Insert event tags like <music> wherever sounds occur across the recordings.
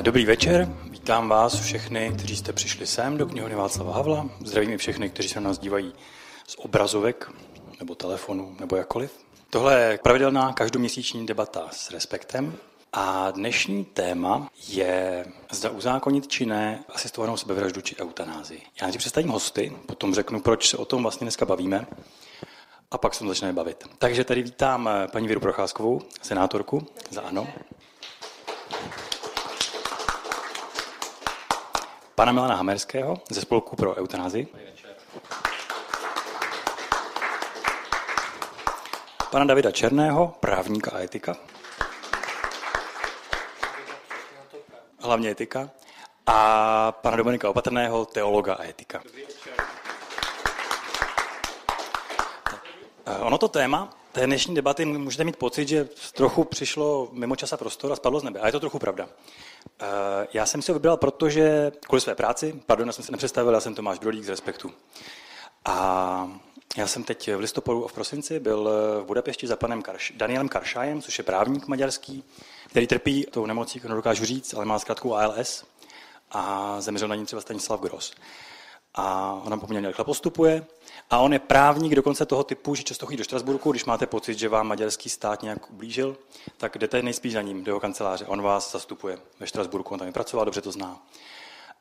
Dobrý večer, vítám vás všechny, kteří jste přišli sem do knihovny Václava Havla. Zdravím i všechny, kteří se na nás dívají z obrazovek nebo telefonu nebo jakkoliv. Tohle je pravidelná každoměsíční debata s respektem a dnešní téma je zda uzákonit či ne asistovanou sebevraždu či eutanázii. Já nejdřív představím hosty, potom řeknu, proč se o tom vlastně dneska bavíme a pak se začneme bavit. Takže tady vítám paní Věru Procházkovou, senátorku za ANO. Pana Milana Hamerského ze Spolku pro eutanázii. Pana Davida Černého, právníka a etika. Hlavně etika. A pana Dominika Opatrného, teologa a etika. Ono to téma té dnešní debaty můžete mít pocit, že trochu přišlo mimo čas a prostor a spadlo z nebe. A je to trochu pravda. Eh, já jsem si ho vybral, protože kvůli své práci, pardon, já jsem se nepředstavil, já jsem Tomáš Brodík z Respektu. A já jsem teď v listopadu a v prosinci byl v Budapešti za panem Karš, Danielem Karšajem, což je právník maďarský, který trpí tou nemocí, kterou dokážu říct, ale má zkrátku ALS a zemřel na ní třeba Stanislav Gross. A ona poměrně rychle postupuje. A on je právník dokonce toho typu, že často chodí do Štrasburku, když máte pocit, že vám maďarský stát nějak ublížil, tak jdete nejspíš za ním do jeho kanceláře. On vás zastupuje ve Štrasburku, on tam pracoval, dobře to zná.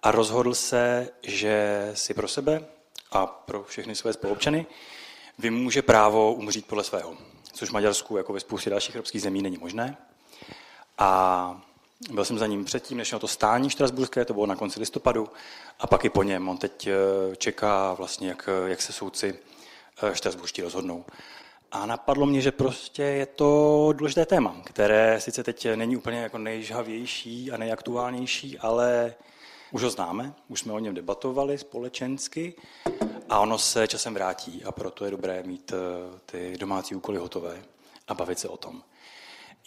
A rozhodl se, že si pro sebe a pro všechny své spoluobčany vymůže právo umřít podle svého, což v Maďarsku, jako ve spoustě dalších evropských zemí, není možné. A byl jsem za ním předtím, než na to stání štrasburské, to bylo na konci listopadu, a pak i po něm. On teď eh, čeká vlastně, jak, jak se soudci eh, štrasburští rozhodnou. A napadlo mě, že prostě je to důležité téma, které sice teď není úplně jako nejžhavější a nejaktuálnější, ale už ho známe, už jsme o něm debatovali společensky a ono se časem vrátí a proto je dobré mít eh, ty domácí úkoly hotové a bavit se o tom.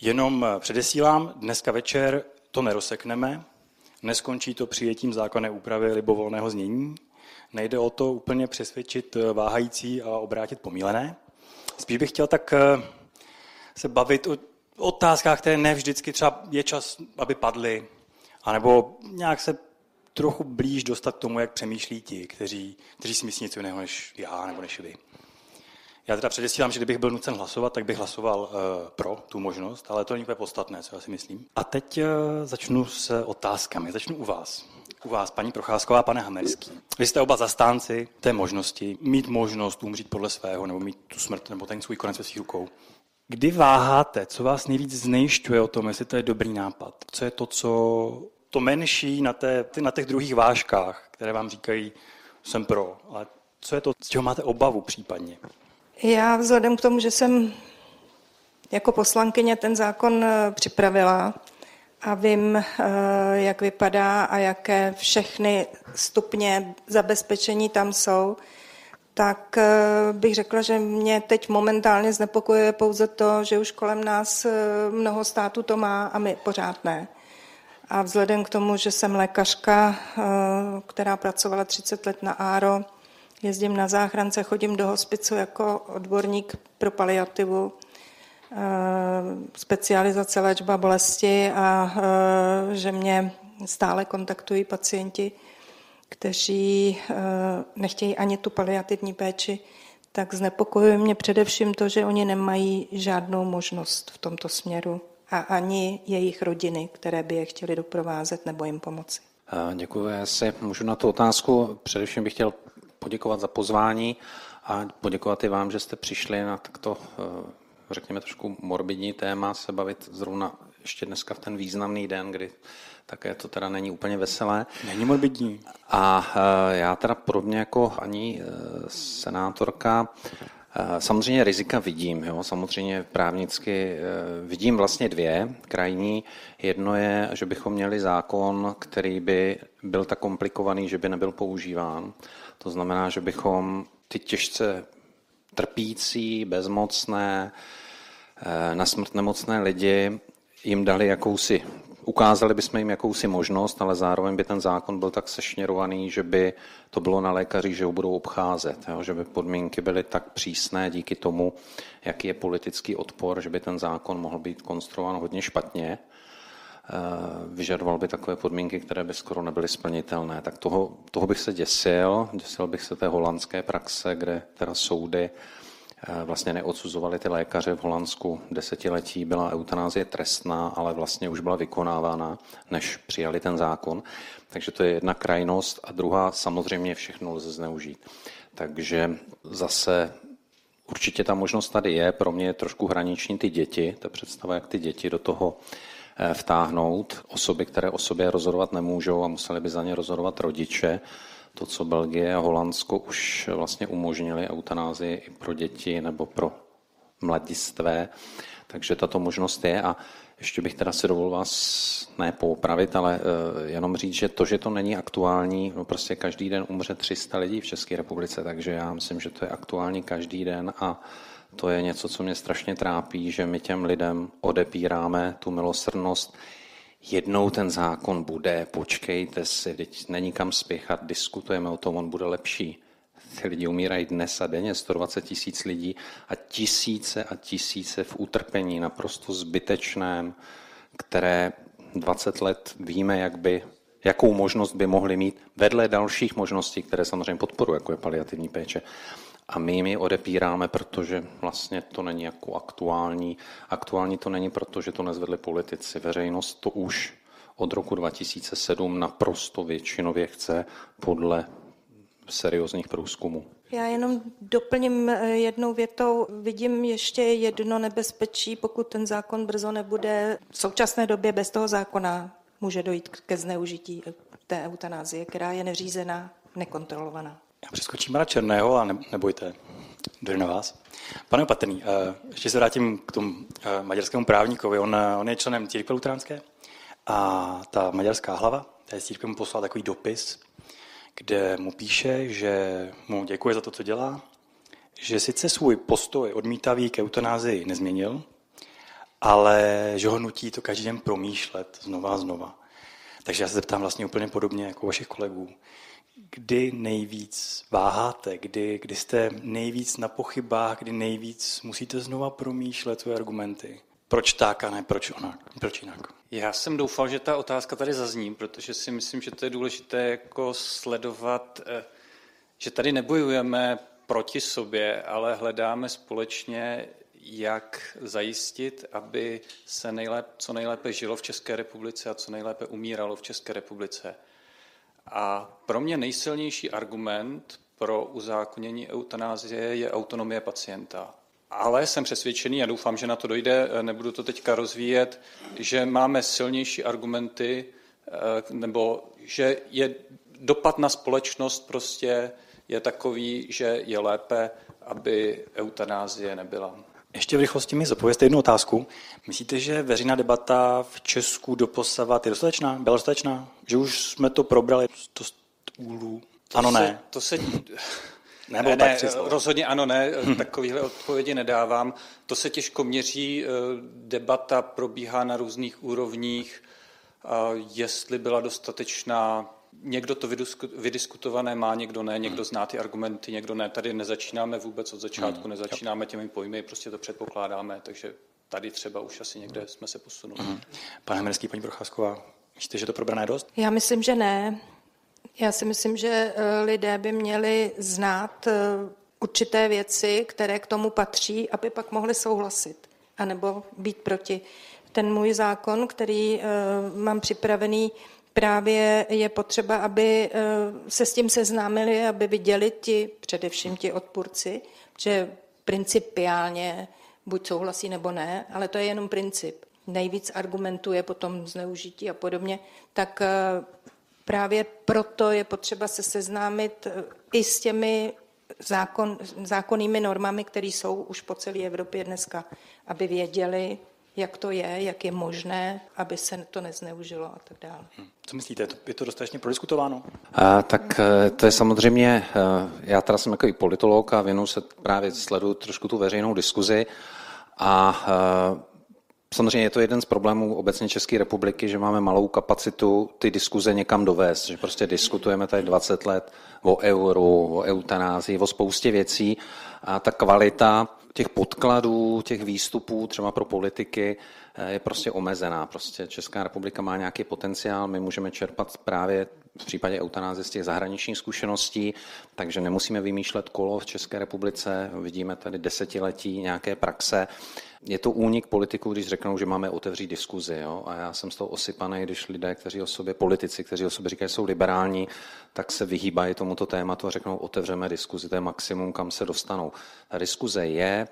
Jenom předesílám, dneska večer to nerosekneme, neskončí to přijetím zákonné úpravy libovolného znění, nejde o to úplně přesvědčit váhající a obrátit pomílené. Spíš bych chtěl tak eh, se bavit o otázkách, které ne vždycky třeba je čas, aby padly, anebo nějak se trochu blíž dostat k tomu, jak přemýšlí ti, kteří, kteří si myslí něco jiného než já nebo než vy. Já teda předesílám, že kdybych byl nucen hlasovat, tak bych hlasoval uh, pro tu možnost, ale to není úplně podstatné, co já si myslím. A teď uh, začnu s otázkami. Začnu u vás. U vás, paní Procházková, pane Hamerský. Vy jste oba zastánci té možnosti, mít možnost umřít podle svého, nebo mít tu smrt, nebo ten svůj konec ve svých rukou. Kdy váháte, co vás nejvíc znejišťuje o tom, jestli to je dobrý nápad? Co je to, co to menší na, té, na těch druhých vážkách, které vám říkají, jsem pro, ale co je to, z čeho máte obavu případně? Já vzhledem k tomu, že jsem jako poslankyně ten zákon eh, připravila a vím, eh, jak vypadá a jaké všechny stupně zabezpečení tam jsou, tak eh, bych řekla, že mě teď momentálně znepokojuje pouze to, že už kolem nás mnoho států to má a my pořád ne. A vzhledem k tomu, že jsem lékařka, která pracovala 30 let na ARO, jezdím na záchrance, chodím do hospicu jako odborník pro paliativu, eh, specializace léčba bolesti a eh, že mě stále kontaktují pacienti, kteří eh, nechtějí ani tu paliativní péči, tak znepokojuje mě především to, že oni nemají žádnou možnost v tomto směru a ani jejich rodiny, které by je chtěli doprovázet nebo jim pomoci. Děkuji. Já si můžu na tu otázku. Především bych chtěl poděkovat za pozvání a poděkovat i vám, že jste přišli na takto, eh, řekněme, trošku morbidní téma, se bavit zrovna ještě dneska v ten významný den, kdy také to teda není úplně veselé. Není morbidní. A eh, já teda podobně jako ani eh, senátorka Samozřejmě rizika vidím, jo? samozřejmě právnicky vidím vlastně dvě krajní. Jedno je, že bychom měli zákon, který by byl tak komplikovaný, že by nebyl používán. To znamená, že bychom ty těžce trpící, bezmocné, eh, na smrt nemocné lidi jim dali jakousi, ukázali bychom jim jakousi možnost, ale zároveň by ten zákon byl tak sešněrovaný, že by to bylo na lékaři, že ho budou obcházet, jo? že by podmínky byly tak přísné díky tomu, jaký je politický odpor, že by ten zákon mohl být konstruován hodně špatně. Vyžadoval by takové podmínky, které by skoro nebyly splnitelné. Tak toho, toho bych se děsil. Děsil bych se té holandské praxe, kde teda soudy Eh, vlastně neodsuzovali ty lékaře v Holandsku. Desetiletí byla eutanázie trestná, ale vlastně už byla vykonávána, než přijali ten zákon. Takže to je jedna krajnost a druhá samozřejmě všechno lze zneužít. Takže zase určitě ta možnost tady je. Pro mě je trošku hraniční ty děti, ta představa, jak ty děti do toho eh, vtáhnout. Osoby, které o sobě rozhodovat nemůžou a museli by za ně rozhodovat rodiče to, co Belgie a Holandsko už vlastně umožnili eutanázii i pro děti nebo pro mladistvé. Takže tato možnost je a ještě bych teda si dovolil vás ne poupravit, ale uh, jenom říct, že to, že to není aktuální, no prostě každý den umře 300 lidí v České republice, takže já myslím, že to je aktuální každý den a to je něco, co mě strašně trápí, že my těm lidem odepíráme tu milosrdnost jednou ten zákon bude, počkejte si, teď není kam spěchat, diskutujeme o tom, on bude lepší. Ty lidi umírají dnes a denně, 120 tisíc lidí a tisíce a tisíce v utrpení naprosto zbytečném, které 20 let víme, jak by, jakou možnost by mohli mít, vedle dalších možností, které samozřejmě podporují, jako je paliativní péče. A my jim ji odepíráme, protože vlastně to není jako aktuální. Aktuální to není, protože to nezvedli politici. Veřejnost to už od roku 2007 naprosto většinově chce podle seriózních průzkumů. Já jenom doplním eh, jednou větou. Vidím ještě jedno nebezpečí, pokud ten zákon brzo nebude. V současné době bez toho zákona může dojít ke zneužití té eutanázie, která je neřízená, nekontrolovaná. Já přeskočím na Černého a ne, nebojte, jdu na vás. Pane Opatrný, eh, ještě se vrátím k tomu eh, maďarskému právníkovi. On, eh, on je členem církve luteránské a ta maďarská hlava té církve mu poslala takový dopis, kde mu píše, že mu děkuje za to, co dělá, že sice svůj postoj odmítavý k eutanázii nezměnil, ale že ho nutí to každý den promýšlet znova a znova. Takže já se zeptám vlastně úplně podobně jako vašich kolegů kdy nejvíc váháte, kdy, kdy jste nejvíc na pochybách, kdy nejvíc musíte znova promýšlet své argumenty. Proč tak a ne proč onak, proč jinak? Já jsem doufal, že ta otázka tady zazní, protože si myslím, že to je důležité jako sledovat, eh, že tady nebojujeme proti sobě, ale hledáme společně, jak zajistit, aby se nejlépe, co nejlépe žilo v České republice a co nejlépe umíralo v České republice. A pro mě nejsilnější argument pro uzákonění eutanázie je autonomie pacienta. Ale jsem přesvědčený a doufám, že na to dojde, nebudu to teďka rozvíjet, že máme silnější argumenty, eh, nebo že je dopad na společnost prostě je takový, že je lépe, aby eutanázie nebyla. Ještě v rychlosti mi zapověste jednu otázku. Myslíte, že veřejná debata v Česku doposavat je dostatečná? Byla dostatečná? Že už jsme to probrali to? To ano, se, ne. To se... Nebo ne, ne, rozhodně ano, ne, takovýhle odpovědi nedávám. To se těžko měří, eh, debata probíhá na různých úrovních, jestli byla dostatečná, někdo to vydiskutované má, někdo ne, někdo zná ty argumenty, někdo ne. Tady nezačínáme vůbec od začátku, hmm. nezačínáme těmi pojmy, prostě to předpokládáme, takže tady třeba už asi někde jsme se posunuli. Hmm. Pane Hemerský, paní Procházková, myslíte, že to probrané dost? Já myslím, že ne. Já si myslím, že eh, lidé by měli znát eh, určité věci, které k tomu patří, aby pak mohli souhlasit, anebo být proti. Ten můj zákon, který eh, mám připravený, právě je potřeba, aby eh, se s tím seznámili, aby viděli ti, především ti odpůrci, že principiálně buď souhlasí nebo ne, ale to je jenom princip. Nejvíc argumentů je potom zneužití a podobně, tak eh, právě proto je potřeba se seznámit eh, i s těmi zákon, zákonnými normami, které jsou už po celé Evropě dneska, aby věděli, jak to je, jak je možné, aby se to nezneužilo a tak dále. Hm. Co myslíte, je to dostatečně prodiskutováno? A, tak e, to je samozřejmě, e, já teda jsem jako i politolog a věnu se právě sleduju trošku tu veřejnou diskuzi a e, Samozřejmě je to jeden z problémů obecně České republiky, že máme malou kapacitu ty diskuze někam dovést, že prostě diskutujeme tady 20 let o euru, o eutanázii, o spoustě věcí a ta kvalita těch podkladů, těch výstupů třeba pro politiky je prostě omezená. Prostě Česká republika má nějaký potenciál, my můžeme čerpat právě v případě eutanázie z těch zahraničních zkušeností, takže nemusíme vymýšlet kolo v České republice, vidíme tady desetiletí nějaké praxe. Je to únik politiků, když řeknou, že máme otevřít diskuzi. Jo? A já jsem z toho osypaný, když lidé, kteří o sobě, politici, kteří o sobě říkají, jsou liberální, tak se vyhýbají tomuto tématu a řeknou, otevřeme diskuzi, to je maximum, kam se dostanou. Ta diskuze je,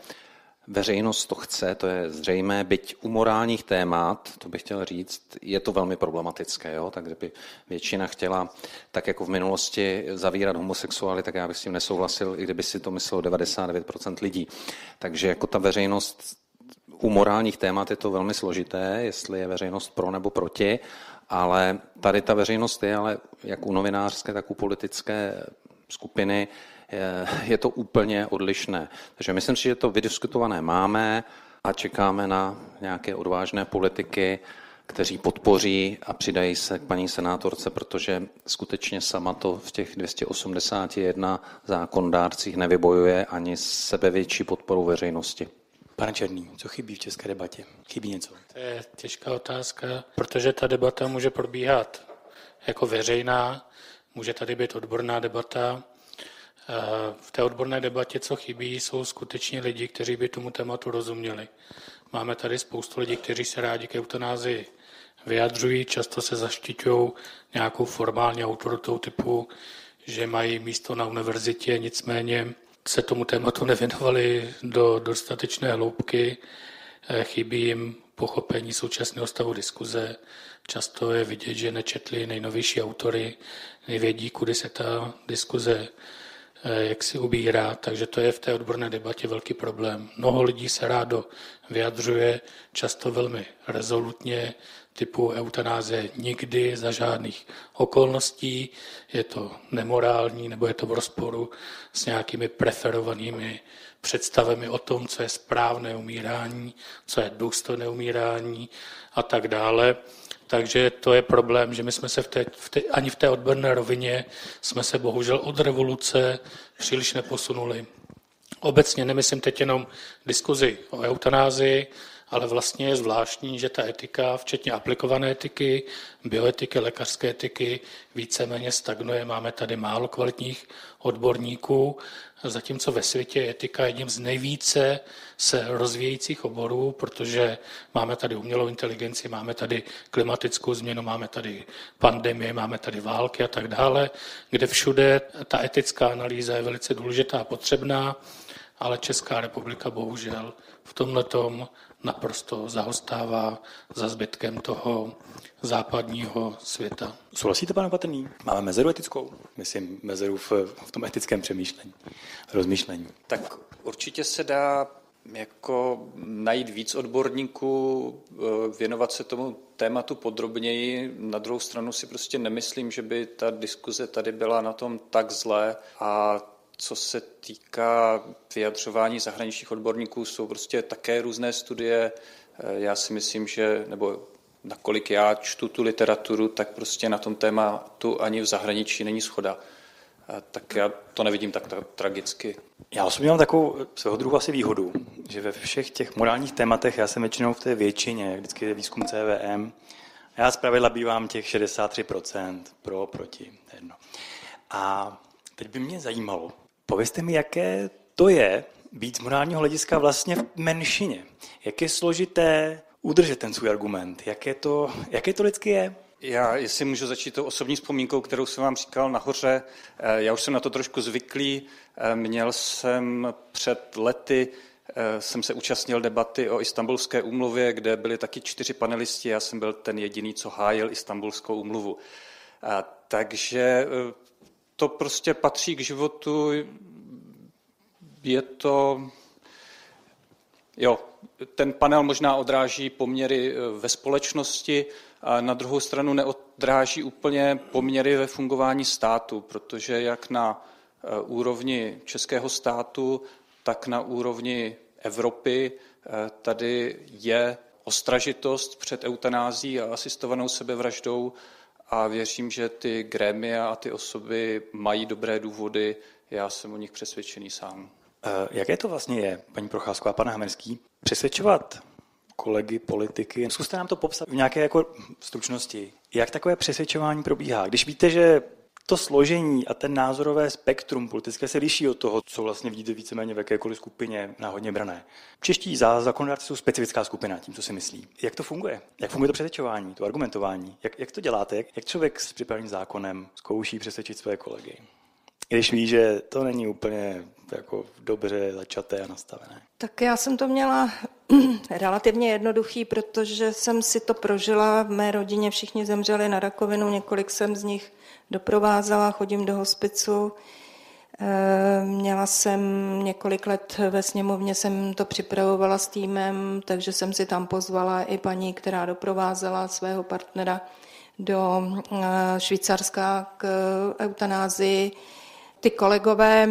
Veřejnost to chce, to je zřejmé, byť u morálních témat, to bych chtěl říct, je to velmi problematické. Jo? Tak kdyby většina chtěla, tak jako v minulosti, zavírat homosexuály, tak já bych s tím nesouhlasil, i kdyby si to myslelo 99% lidí. Takže jako ta veřejnost u morálních témat je to velmi složité, jestli je veřejnost pro nebo proti, ale tady ta veřejnost je, ale jak u novinářské, tak u politické skupiny je to úplně odlišné. Takže myslím si, že to vydiskutované máme a čekáme na nějaké odvážné politiky, kteří podpoří a přidají se k paní senátorce, protože skutečně sama to v těch 281 zákondárcích nevybojuje ani sebevětší podporu veřejnosti. Pane Černý, co chybí v české debatě? Chybí něco? To je těžká otázka, protože ta debata může probíhat jako veřejná, může tady být odborná debata, v té odborné debatě, co chybí, jsou skutečně lidi, kteří by tomu tématu rozuměli. Máme tady spoustu lidí, kteří se rádi k eutanázii vyjadřují, často se zaštiťují nějakou formální autoritou typu, že mají místo na univerzitě, nicméně se tomu tématu nevěnovali do dostatečné hloubky, eh, chybí jim pochopení současného stavu diskuze. Často je vidět, že nečetli nejnovější autory, nevědí, kudy se ta diskuze Eh, jak si ubírá, takže to je v té odborné debatě velký problém. Mnoho lidí se rádo vyjadřuje, často velmi rezolutně, typu eutanáze nikdy, za žádných okolností, je to nemorální nebo je to v rozporu s nějakými preferovanými představami o tom, co je správné umírání, co je důstojné umírání a tak dále. Takže to je problém, že my jsme se v té, v té, ani v té odborné rovině jsme se bohužel od revoluce příliš neposunuli. Obecně nemyslím teď jenom diskuzi o eutanázii, ale vlastně je zvláštní, že ta etika, včetně aplikované etiky, bioetiky, lékařské etiky, víceméně stagnuje. Máme tady málo kvalitních odborníků, zatímco ve světě je etika jedním z nejvíce se rozvíjejících oborů, protože máme tady umělou inteligenci, máme tady klimatickou změnu, máme tady pandemie, máme tady války a tak dále, kde všude ta etická analýza je velice důležitá a potřebná, ale Česká republika bohužel v tomhle naprosto zahostává za zbytkem toho západního světa. Souhlasíte, pane Patrný? Máme mezeru etickou? Myslím, mezeru v, v tom etickém přemýšlení, rozmýšlení. Tak určitě se dá jako najít víc odborníků, eh, věnovat se tomu tématu podrobněji. Na druhou stranu si prostě nemyslím, že by ta diskuze tady byla na tom tak zlé a co se týká vyjadřování zahraničních odborníků, jsou prostě také různé studie. Eh, já si myslím, že, nebo nakolik já čtu tu literaturu, tak prostě na tom tématu ani v zahraničí není schoda. Eh, tak já to nevidím tak tragicky. Já osobně mám takovou svého druhu asi výhodu, že ve všech těch morálních tématech já jsem většinou v té většině, vždycky je výzkum CVM, já zpravidla bývám těch 63% pro, proti, jedno. A teď by mě zajímalo, Povězte mi, jaké to je být z morálního hlediska vlastně v menšině. Jak je složité udržet ten svůj argument? Jaké to, jaké to lidsky je? Já, jestli můžu začít tou osobní vzpomínkou, kterou jsem vám říkal nahoře, eh, já už jsem na to trošku zvyklý. Eh, měl jsem před lety, eh, jsem se účastnil debaty o istambulské úmluvě, kde byli taky čtyři panelisti, já jsem byl ten jediný, co hájil istambulskou úmluvu. Takže to prostě patří k životu, je to, jo, ten panel možná odráží poměry eh, ve společnosti, a na druhou stranu neodráží úplně poměry ve fungování státu, protože jak na eh, úrovni českého státu, tak na úrovni Evropy eh, tady je ostražitost před eutanází a asistovanou sebevraždou a věřím, že ty grémia a ty osoby mají dobré důvody, já jsem o nich přesvědčený sám. Jaké to vlastně je, paní Procházková a Hamerský, přesvědčovat kolegy, politiky. Zkuste nám to popsat v nějaké jako stručnosti. Jak takové přesvědčování probíhá? Když víte, že to složení a ten názorové spektrum politické se liší od toho, co vlastně vidíte víceméně v jakékoliv skupině náhodně brané. Čeští zákonodárci jsou specifická skupina, tím, co si myslí. Jak to funguje? Jak funguje to přesvědčování, to argumentování? Jak, jak to děláte? Jak, jak člověk s připraveným zákonem zkouší přesvědčit své kolegy? Když ví, že to není úplně jako dobře začaté a nastavené. Tak já jsem to měla <clears throat> relativně jednoduchý, protože jsem si to prožila. V mé rodině všichni zemřeli na rakovinu, několik jsem z nich doprovázela, chodím do hospicu. Eh, měla jsem několik let ve sněmovně, jsem to připravovala s týmem, takže jsem si tam pozvala i paní, která doprovázela svého partnera do eh, Švýcarska k eutanázii. Ty kolegové,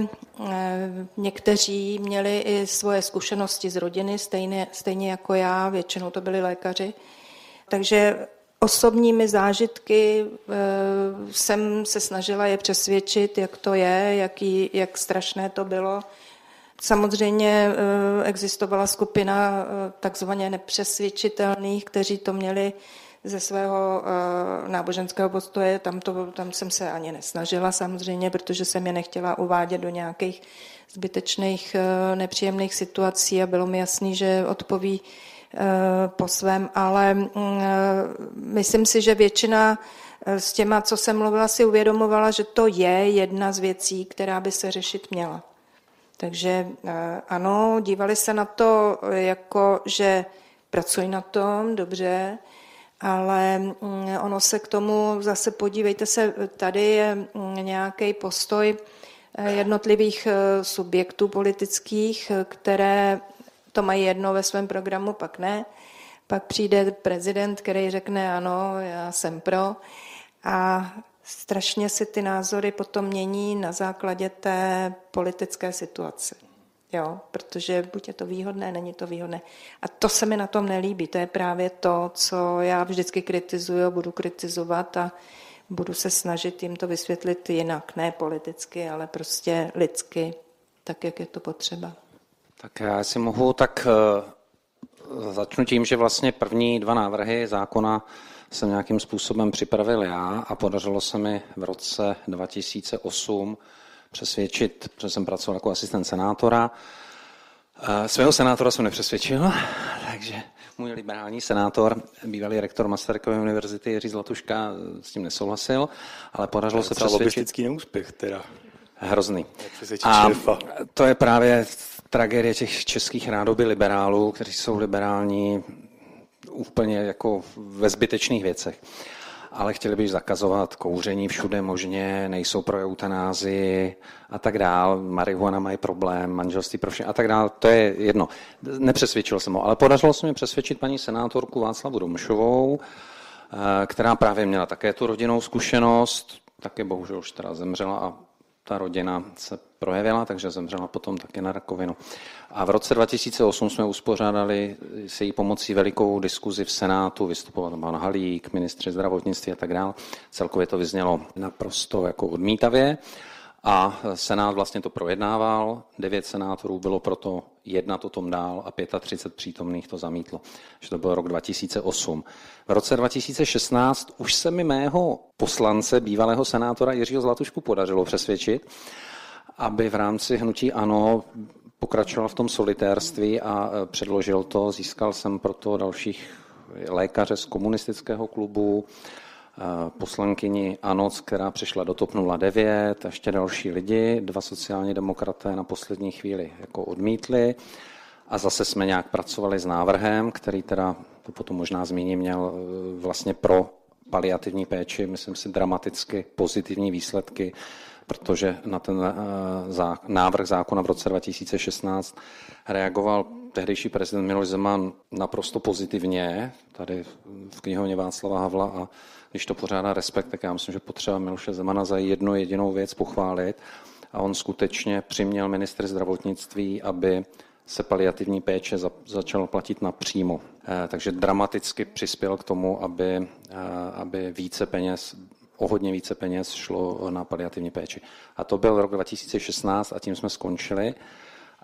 eh, někteří měli i svoje zkušenosti z rodiny, stejně, stejně jako já, většinou to byli lékaři. Takže osobními zážitky eh, jsem se snažila je přesvědčit, jak to je, jaký, jak strašné to bylo. Samozřejmě eh, existovala skupina takzvaně nepřesvědčitelných, kteří to měli ze svého náboženského postoje, tam, to, tam jsem se ani nesnažila samozřejmě, protože jsem je nechtěla uvádět do nějakých zbytečných nepříjemných situací a bylo mi jasný, že odpoví po svém, ale uh, myslím si, že většina s těma, co jsem mluvila, si uvědomovala, že to je jedna z věcí, která by se řešit měla. Takže ano, dívali se na to jako, že pracuji na tom, dobře, ale mm, ono se k tomu zase podívejte se, tady je mm, nějaký postoj eh, jednotlivých eh, subjektů politických, které to mají jedno ve svém programu, pak ne. Pak přijde prezident, který řekne ano, já jsem pro. A strašně si ty názory potom mění na základě té politické situace. Jo, protože buď je to výhodné, není to výhodné. A to se mi na tom nelíbí. To je právě to, co já vždycky kritizuju, budu kritizovat a budu se snažit jim to vysvětlit jinak, ne politicky, ale prostě lidsky, tak, jak je to potřeba. Tak já si mohu, tak eh, začnu tím, že vlastně první dva návrhy zákona jsem nějakým způsobem připravil já a podařilo se mi v roce 2008 přesvědčit, protože jsem pracoval jako asistent senátora. Svého senátora jsem nepřesvědčil, <laughs> takže můj liberální senátor, bývalý rektor Masarykovy univerzity Jiří Zlatuška s tím nesouhlasil, ale podařilo se přesvědčit. neúspěch teda. Hrozný. A to je právě tragédie těch českých rádoby liberálů, kteří jsou liberální úplně jako ve zbytečných věcech ale chtěli by zakazovat kouření všude možně, nejsou pro eutanázi a tak dál. Marihuana mají problém, manželství pro vše a tak dál. To je jedno. Nepřesvědčil jsem ho, ale podařilo se mi přesvědčit paní senátorku Václavu Domšovou, eh, která právě měla také tu rodinnou zkušenost, také bohužel už teda zemřela a ta rodina se projevila, takže zemřela potom taky na rakovinu. A v roce 2008 jsme uspořádali se jí pomocí velikou diskuzi v Senátu, vystupoval pan Halík, ministři zdravotnictví a tak dále. Celkově to vyznělo naprosto jako odmítavě. A Senát vlastně to projednával, devět senátorů bylo proto jednat o tom dál a 35 přítomných to zamítlo. Že to byl rok 2008. V roce 2016 už se mi mého poslance, bývalého senátora Jiřího Zlatušku podařilo přesvědčit, aby v rámci hnutí ANO pokračoval v tom solitérství a e, předložil to. Získal jsem proto dalších lékaře z komunistického klubu, e, poslankyni Anoc, která přišla do TOP 09, ještě další lidi, dva sociální demokraté na poslední chvíli jako odmítli. A zase jsme nějak pracovali s návrhem, který teda, to potom možná zmíním, měl e, vlastně pro paliativní péči, myslím si, dramaticky pozitivní výsledky protože na ten eh, návrh zákona v roce 2016 reagoval tehdejší prezident Miloš Zeman naprosto pozitivně, tady v knihovně Václava Havla a když to pořádá respekt, tak já myslím, že potřeba Miloše Zemana za jednu jedinou věc pochválit a on skutečně přiměl ministr zdravotnictví, aby se paliativní péče začalo platit napřímo. Eh, takže dramaticky přispěl k tomu, aby, eh, aby více peněz o hodně více peněz šlo na paliativní péči. A to byl rok 2016 a tím jsme skončili.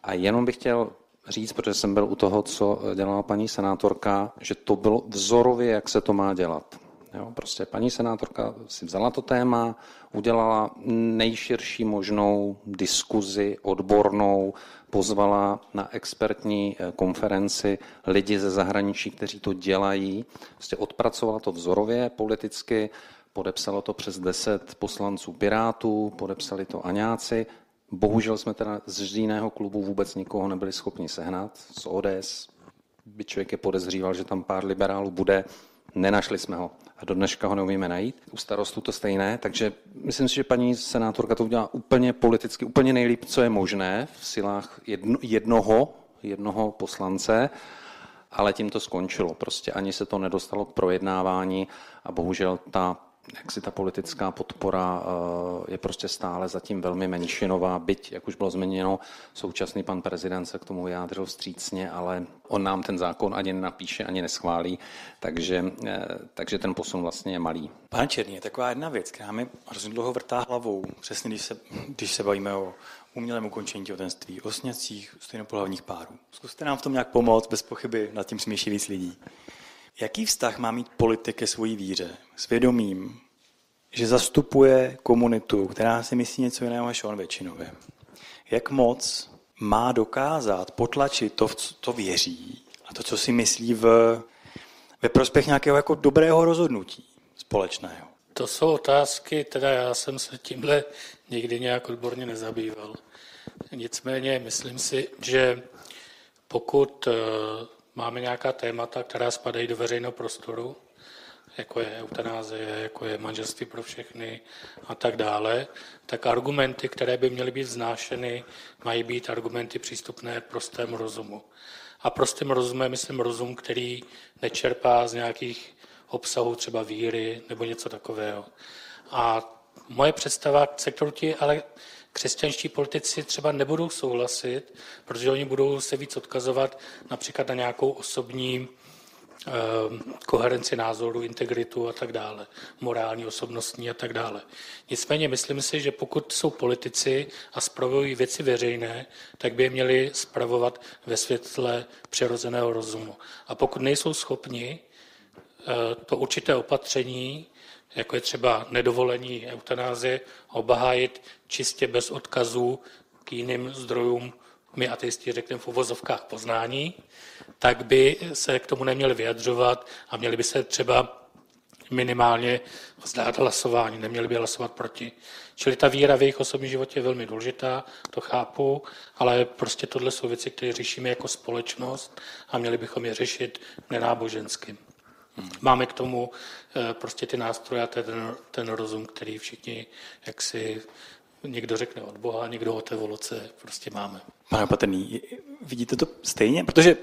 A jenom bych chtěl říct, protože jsem byl u toho, co dělala paní senátorka, že to bylo vzorově, jak se to má dělat. Jo, prostě paní senátorka si vzala to téma, udělala nejširší možnou diskuzi odbornou, pozvala na expertní eh, konferenci lidi ze zahraničí, kteří to dělají, prostě odpracovala to vzorově politicky, podepsalo to přes 10 poslanců Pirátů, podepsali to Aňáci. Bohužel jsme teda z jiného klubu vůbec nikoho nebyli schopni sehnat. Z ODS by člověk je podezříval, že tam pár liberálů bude, Nenašli jsme ho a do dneška ho neumíme najít. U starostu to stejné, takže myslím si, že paní senátorka to udělá úplně politicky, úplně nejlíp, co je možné v silách jedno, jednoho, jednoho poslance, ale tím to skončilo. Prostě ani se to nedostalo k projednávání a bohužel ta jak si ta politická podpora eh, je prostě stále zatím velmi menšinová, byť, jak už bylo zmíněno, současný pan prezident se k tomu vyjádřil vstřícně, ale on nám ten zákon ani nenapíše, ani neschválí, takže, eh, takže ten posun vlastně je malý. Pane Černý, je taková jedna věc, která mi hrozně dlouho vrtá hlavou, přesně když se, když se bavíme o umělém ukončení těhotenství, o sněcích stejnopohlavních párů. Zkuste nám v tom nějak pomoct, bez pochyby nad tím smíší víc lidí. Jaký vztah má mít politik ke svojí víře? Svědomím, že zastupuje komunitu, která si myslí něco jiného než on většinově. Jak moc má dokázat potlačit to, v co to věří a to, co si myslí v, ve prospěch nějakého jako dobrého rozhodnutí společného? To jsou otázky, teda já jsem se tímhle nikdy nějak odborně nezabýval. Nicméně myslím si, že pokud eh, máme nějaká témata, která spadají do veřejného prostoru, jako je eutanázie, jako je manželství pro všechny a tak dále, tak argumenty, které by měly být vznášeny, mají být argumenty přístupné prostému rozumu. A prostým rozumem myslím rozum, který nečerpá z nějakých obsahů třeba víry nebo něco takového. A moje představa, se kterou ti ale křesťanští politici třeba nebudou souhlasit, protože oni budou se víc odkazovat například na nějakou osobní eh, koherenci názoru, integritu a tak dále, morální, osobnostní a tak dále. Nicméně myslím si, že pokud jsou politici a spravují věci veřejné, tak by je měli spravovat ve světle přirozeného rozumu. A pokud nejsou schopni eh, to určité opatření jako je třeba nedovolení eutanázie, obahájit čistě bez odkazů k jiným zdrojům, my ateisti řekneme v uvozovkách poznání, tak by se k tomu neměli vyjadřovat a měli by se třeba minimálně vzdát hlasování, neměli by hlasovat proti. Čili ta víra v jejich osobním životě je velmi důležitá, to chápu, ale prostě tohle jsou věci, které řešíme jako společnost a měli bychom je řešit nenábožensky. Máme k tomu eh, prostě ty nástroje a ten, ten rozum, který všichni, jak si někdo řekne od Boha, někdo od evoluce, prostě máme. Pane Patrný, vidíte to stejně? Protože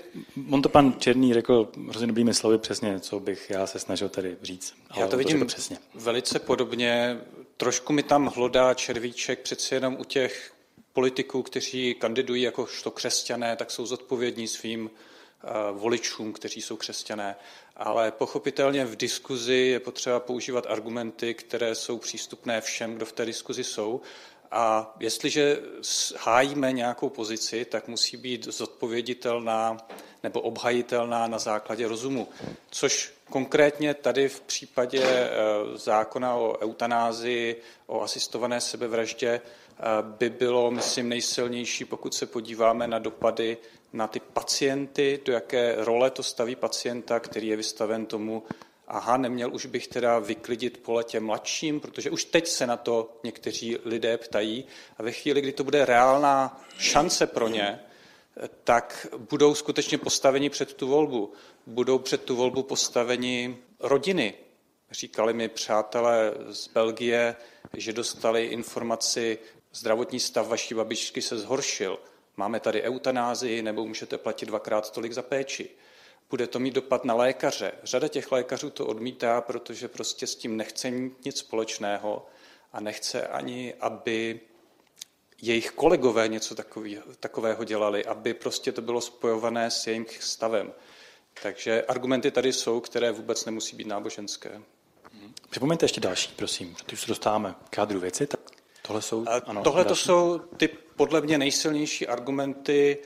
on to pan Černý řekl hrozně dobrými slovy přesně, co bych já se snažil tady říct. Já to vidím to přesně. velice podobně. Trošku mi tam hlodá červíček přeci jenom u těch politiků, kteří kandidují jakožto křesťané, tak jsou zodpovědní svým uh, voličům, kteří jsou křesťané ale pochopitelně v diskuzi je potřeba používat argumenty, které jsou přístupné všem, kdo v té diskuzi jsou. A jestliže hájíme nějakou pozici, tak musí být zodpověditelná nebo obhajitelná na základě rozumu. Což konkrétně tady v případě eh, zákona o eutanázii, o asistované sebevraždě, eh, by bylo, myslím, nejsilnější, pokud se podíváme na dopady na ty pacienty, do jaké role to staví pacienta, který je vystaven tomu, aha, neměl už bych teda vyklidit pole těm mladším, protože už teď se na to někteří lidé ptají a ve chvíli, kdy to bude reálná šance pro ně, tak budou skutečně postaveni před tu volbu. Budou před tu volbu postaveni rodiny. Říkali mi přátelé z Belgie, že dostali informaci, zdravotní stav vaší babičky se zhoršil. Máme tady eutanázii, nebo můžete platit dvakrát tolik za péči. Bude to mít dopad na lékaře. Řada těch lékařů to odmítá, protože prostě s tím nechce nic společného a nechce ani, aby jejich kolegové něco takového dělali, aby prostě to bylo spojované s jejich stavem. Takže argumenty tady jsou, které vůbec nemusí být náboženské. Připomeňte ještě další, prosím, protože už se dostáváme k jádru věci. Tohle jsou, ano, tohle to jsou ty podle mě nejsilnější argumenty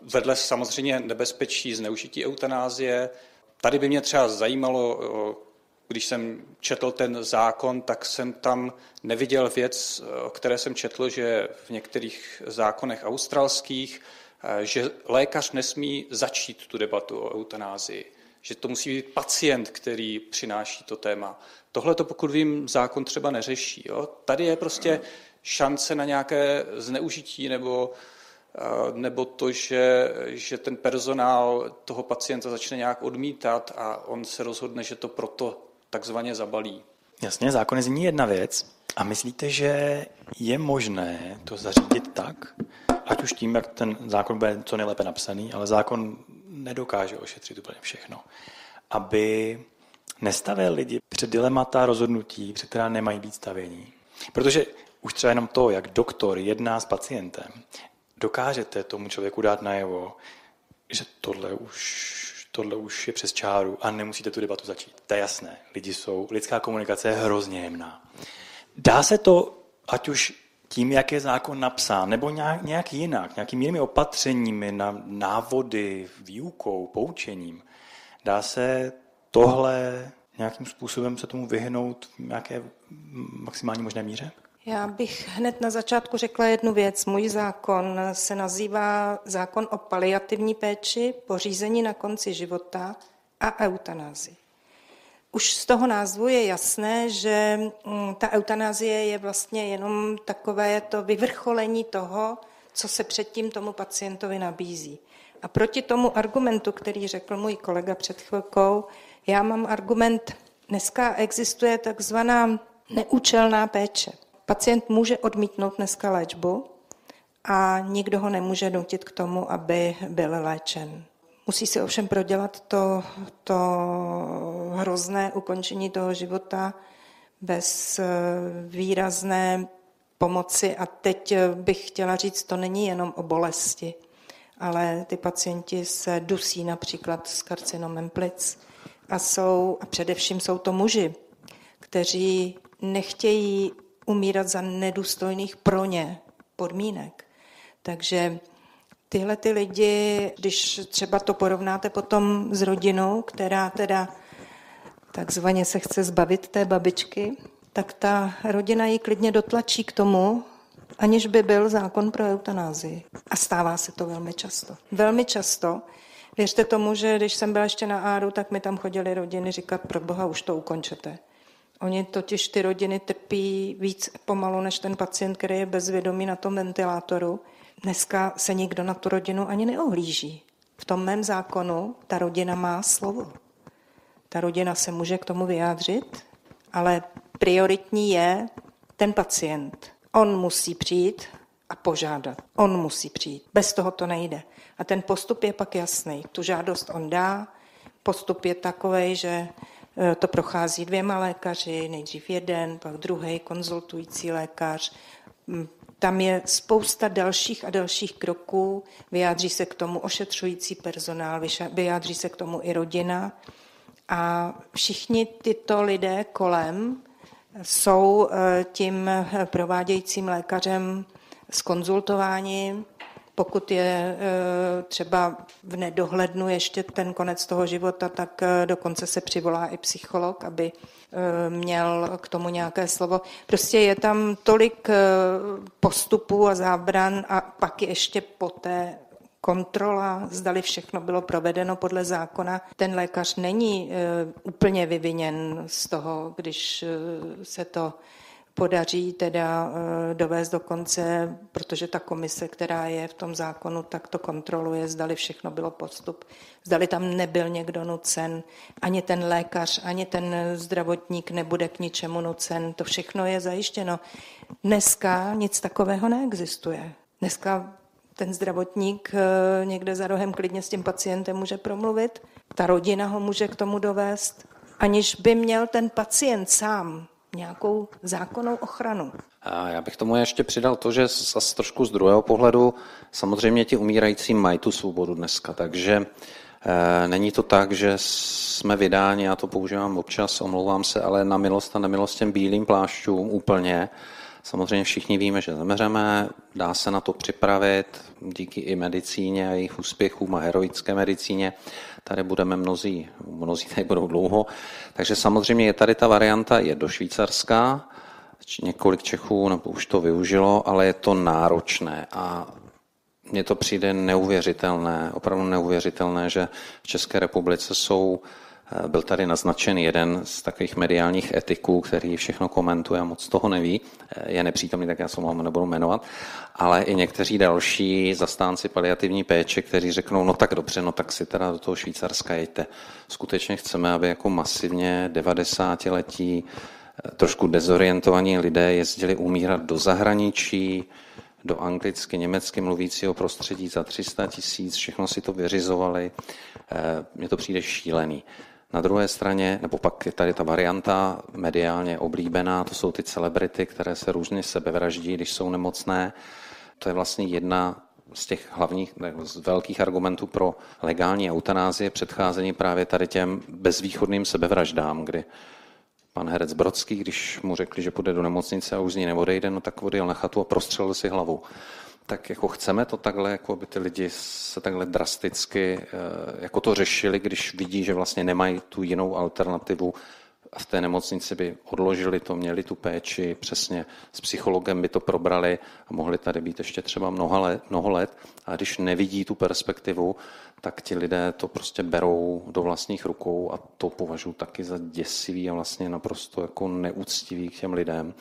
vedle samozřejmě nebezpečí zneužití eutanázie. Tady by mě třeba zajímalo, když jsem četl ten zákon, tak jsem tam neviděl věc, o které jsem četl, že v některých zákonech australských, že lékař nesmí začít tu debatu o eutanázii, že to musí být pacient, který přináší to téma. Tohle to, pokud vím, zákon třeba neřeší. Jo? Tady je prostě šance na nějaké zneužití nebo, nebo to, že, že ten personál toho pacienta začne nějak odmítat a on se rozhodne, že to proto takzvaně zabalí. Jasně, zákon zní jedna věc. A myslíte, že je možné to zařídit tak, ať už tím, jak ten zákon bude co nejlépe napsaný, ale zákon nedokáže ošetřit úplně všechno, aby nestavil lidi před dilemata rozhodnutí, před která nemají být stavění. Protože už třeba jenom to, jak doktor jedná s pacientem, dokážete tomu člověku dát najevo, že tohle už, tohle už je přes čáru a nemusíte tu debatu začít. To je jasné. Lidi jsou, lidská komunikace je hrozně jemná. Dá se to, ať už tím, jak je zákon napsán, nebo nějak, nějak jinak, nějakými jinými opatřeními, návody, výukou, poučením, dá se tohle nějakým způsobem se tomu vyhnout v nějaké maximální možné míře? Já bych hned na začátku řekla jednu věc. Můj zákon se nazývá zákon o paliativní péči, pořízení na konci života a eutanázi. Už z toho názvu je jasné, že mm, ta eutanázie je vlastně jenom takové to vyvrcholení toho, co se předtím tomu pacientovi nabízí. A proti tomu argumentu, který řekl můj kolega před chvilkou, já mám argument, dneska existuje takzvaná neúčelná péče. Pacient může odmítnout dneska léčbu a nikdo ho nemůže nutit k tomu, aby byl léčen. Musí si ovšem prodělat to, to hrozné ukončení toho života bez eh, výrazné pomoci. A teď bych chtěla říct, to není jenom o bolesti, ale ty pacienti se dusí například s karcinomem plic a jsou, a především jsou to muži, kteří nechtějí umírat za nedůstojných pro ně podmínek. Takže tyhle ty lidi, když třeba to porovnáte potom s rodinou, která teda takzvaně se chce zbavit té babičky, tak ta rodina ji klidně dotlačí k tomu, aniž by byl zákon pro eutanázii. A stává se to velmi často. Velmi často. Věřte tomu, že když jsem byla ještě na Áru, tak mi tam chodili rodiny říkat, pro boha, už to ukončete. Oni totiž ty rodiny trpí víc pomalu než ten pacient, který je bezvědomý na tom ventilátoru. Dneska se nikdo na tu rodinu ani neohlíží. V tom mém zákonu ta rodina má slovo. Ta rodina se může k tomu vyjádřit, ale prioritní je ten pacient. On musí přijít a požádat. On musí přijít. Bez toho to nejde. A ten postup je pak jasný. Tu žádost on dá, postup je takový, že e, to prochází dvěma lékaři, nejdřív jeden, pak druhý konzultující lékař, tam je spousta dalších a dalších kroků, vyjádří se k tomu ošetřující personál, vyjádří se k tomu i rodina. A všichni tyto lidé kolem jsou eh, tím eh, provádějícím lékařem skonzultováni, pokud je eh, třeba v nedohlednu ještě ten konec toho života, tak dokonce se přivolá i psycholog, aby Eh, měl k tomu nějaké slovo. Prostě je tam tolik eh, postupů a zábran a pak ještě poté kontrola, zdali všechno bylo provedeno podle zákona. Ten lékař není eh, úplně vyviněn z toho, když se to podaří teda eh, dovést do konce, protože ta komise, která je v tom zákonu, tak to kontroluje, zdali všechno bylo postup, zdali tam nebyl někdo nucen, ani ten lékař, ani ten zdravotník nebude k ničemu nucen, to všechno je zajištěno. Dneska nic takového neexistuje. Dneska ten zdravotník eh, někde za rohem klidně s tím pacientem může promluvit, ta rodina ho může k tomu dovést, aniž by měl ten pacient sám nějakou zákonnou ochranu. A já bych tomu ještě přidal to, že zase trošku z druhého pohledu samozřejmě ti umírající mají tu svobodu dneska, takže e, není to tak, že jsme vydáni, já to používám občas, omlouvám se, ale na milost a nemilost těm bílým plášťům úplně. Samozřejmě všichni víme, že zemřeme, dá se na to připravit díky i medicíně a jejich úspěchům a heroické medicíně. Tady budeme mnozí, mnozí tady budou dlouho. Takže samozřejmě je tady ta varianta, je do Švýcarska, několik Čechů nebo už to využilo, ale je to náročné a mně to přijde neuvěřitelné, opravdu neuvěřitelné, že v České republice jsou byl tady naznačen jeden z takových mediálních etiků, který všechno komentuje a moc toho neví. Eh, je nepřítomný, tak já se mu nebudu jmenovat. Ale i někteří další zastánci paliativní péče, kteří řeknou, no tak dobře, no tak si teda do toho Švýcarska jejte. Skutečně chceme, aby jako masivně 90-letí eh, trošku dezorientovaní lidé jezdili umírat do zahraničí, do anglicky, německy mluvícího prostředí za 300 tisíc, všechno si to vyřizovali. Mně to přijde šílený. Na druhé straně, nebo pak je tady ta varianta mediálně oblíbená, to jsou ty celebrity, které se různě sebevraždí, když jsou nemocné. To je vlastně jedna z těch hlavních, z velkých argumentů pro legální eutanázie předcházení právě tady těm bezvýchodným sebevraždám, kdy pan herec Brodský, když mu řekli, že půjde do nemocnice a už z ní neodejde, no tak odjel na chatu a prostřelil si hlavu tak jako chceme to takhle, jako aby ty lidi se takhle drasticky eh, jako to řešili, když vidí, že vlastně nemají tu jinou alternativu a v té nemocnici by odložili to, měli tu péči, přesně s psychologem by to probrali a mohli tady být ještě třeba mnoho let, mnoho let. A když nevidí tu perspektivu, tak ti lidé to prostě berou do vlastních rukou a to považuji taky za děsivý a vlastně naprosto jako neúctivý k těm lidem,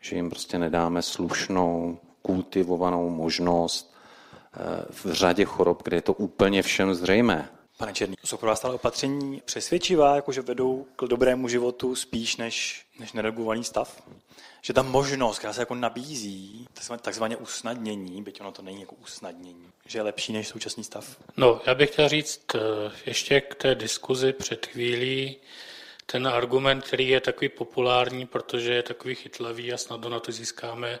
že jim prostě nedáme slušnou kultivovanou možnost eh, v řadě chorob, kde je to úplně všem zřejmé. Pane Černý, jsou pro vás stále opatření přesvědčivá, jakože vedou k dobrému životu spíš než, než neregulovaný stav? Že ta možnost, která se jako nabízí, takzvaně usnadnění, byť ono to není jako usnadnění, že je lepší než současný stav? No, já bych chtěl říct eh, ještě k té diskuzi před chvílí, ten argument, který je takový populární, protože je takový chytlavý a snadno na to získáme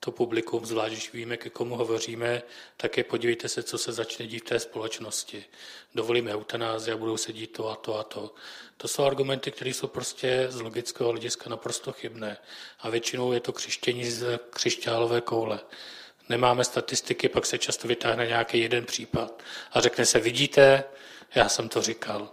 to publikum, zvlášť když víme, ke komu hovoříme, tak je podívejte se, co se začne dít v té společnosti. Dovolíme eutanázi a budou se dít to a to a to. To jsou argumenty, které jsou prostě z logického hlediska naprosto chybné. A většinou je to křištění z křišťálové koule. Nemáme statistiky, pak se často vytáhne nějaký jeden případ a řekne se, vidíte, já jsem to říkal.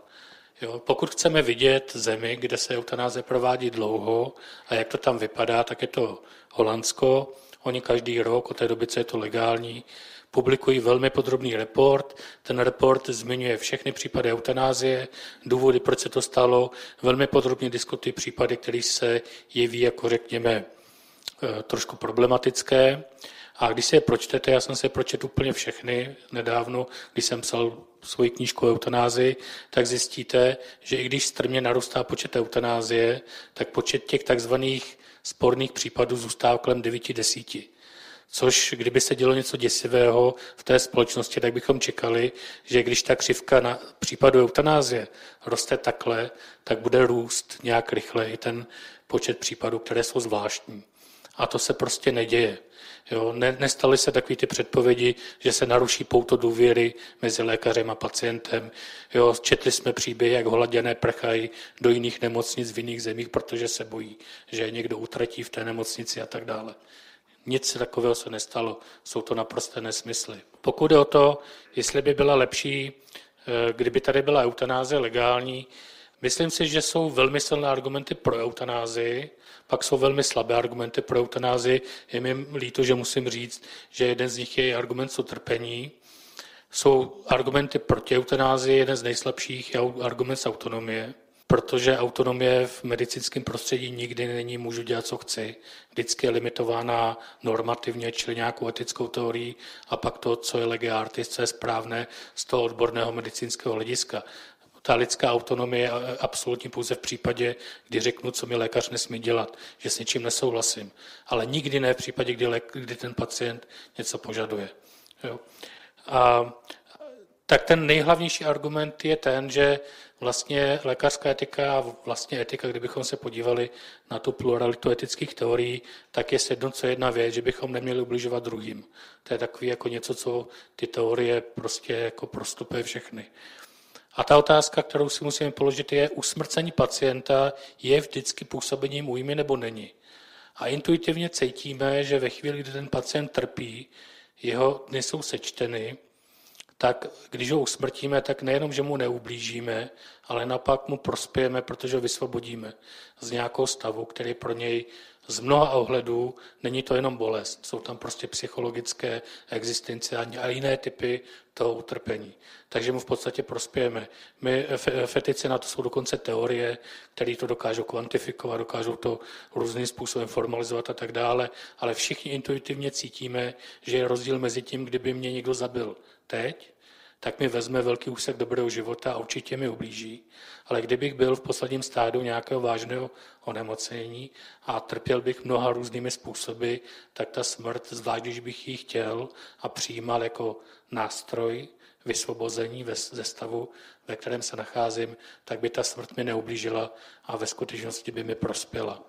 Jo, pokud chceme vidět zemi, kde se eutanáze provádí dlouho a jak to tam vypadá, tak je to Holandsko, Oni každý rok, od té doby, co je to legální, publikují velmi podrobný report. Ten report zmiňuje všechny případy eutanázie, důvody, proč se to stalo, velmi podrobně diskutují případy, které se jeví jako, řekněme, eh, trošku problematické. A když si je pročtete, já jsem si je pročet úplně všechny nedávno, když jsem psal svoji knížku o eutanázii, tak zjistíte, že i když strmě narůstá počet eutanázie, tak počet těch takzvaných sporných případů zůstává kolem 9-10. Což, kdyby se dělo něco děsivého v té společnosti, tak bychom čekali, že když ta křivka na případu eutanázie roste takhle, tak bude růst nějak rychle i ten počet případů, které jsou zvláštní. A to se prostě neděje. Jo, ne, nestaly se takové ty předpovědi, že se naruší pouto důvěry mezi lékařem a pacientem. Jo, četli jsme příběhy, jak holaděné prchají do jiných nemocnic v jiných zemích, protože se bojí, že je někdo utratí v té nemocnici a tak dále. Nic takového se nestalo. Jsou to naprosté nesmysly. Pokud je o to, jestli by byla lepší, eh, kdyby tady byla eutanáze legální, myslím si, že jsou velmi silné argumenty pro eutanázii, pak jsou velmi slabé argumenty pro eutanázii. Je mi líto, že musím říct, že jeden z nich je argument z utrpení. Jsou argumenty proti eutanázii, jeden z nejslabších je argument z autonomie, protože autonomie v medicínském prostředí nikdy není můžu dělat, co chci. Vždycky je limitována normativně, čili nějakou etickou teorií a pak to, co je lege artis, co je správné z toho odborného medicínského hlediska ta lidská autonomie je absolutní pouze v případě, kdy řeknu, co mi lékař nesmí dělat, že s něčím nesouhlasím. Ale nikdy ne v případě, kdy, lék, kdy ten pacient něco požaduje. Jo. A tak ten nejhlavnější argument je ten, že vlastně lékařská etika a vlastně etika, kdybychom se podívali na tu pluralitu etických teorií, tak je co jedna věc, že bychom neměli ubližovat druhým. To je takový jako něco, co ty teorie prostě jako prostupuje všechny. A ta otázka, kterou si musíme položit, je, usmrcení pacienta je vždycky působením újmy nebo není. A intuitivně cítíme, že ve chvíli, kdy ten pacient trpí, jeho dny jsou sečteny, tak když ho usmrtíme, tak nejenom, že mu neublížíme, ale napak mu prospějeme, protože ho vysvobodíme z nějakého stavu, který pro něj z mnoha ohledů není to jenom bolest, jsou tam prostě psychologické existence a jiné typy toho utrpení. Takže mu v podstatě prospějeme. My fetice na to jsou dokonce teorie, které to dokážou kvantifikovat, dokážou to různým způsobem formalizovat a tak dále, ale všichni intuitivně cítíme, že je rozdíl mezi tím, kdyby mě někdo zabil teď tak mi vezme velký úsek dobrého života a určitě mi ublíží. Ale kdybych byl v posledním stádu nějakého vážného onemocnění a trpěl bych mnoha různými způsoby, tak ta smrt, zvlášť když bych ji chtěl a přijímal jako nástroj vysvobození ze stavu, ve kterém se nacházím, tak by ta smrt mi neublížila a ve skutečnosti by mi prospěla.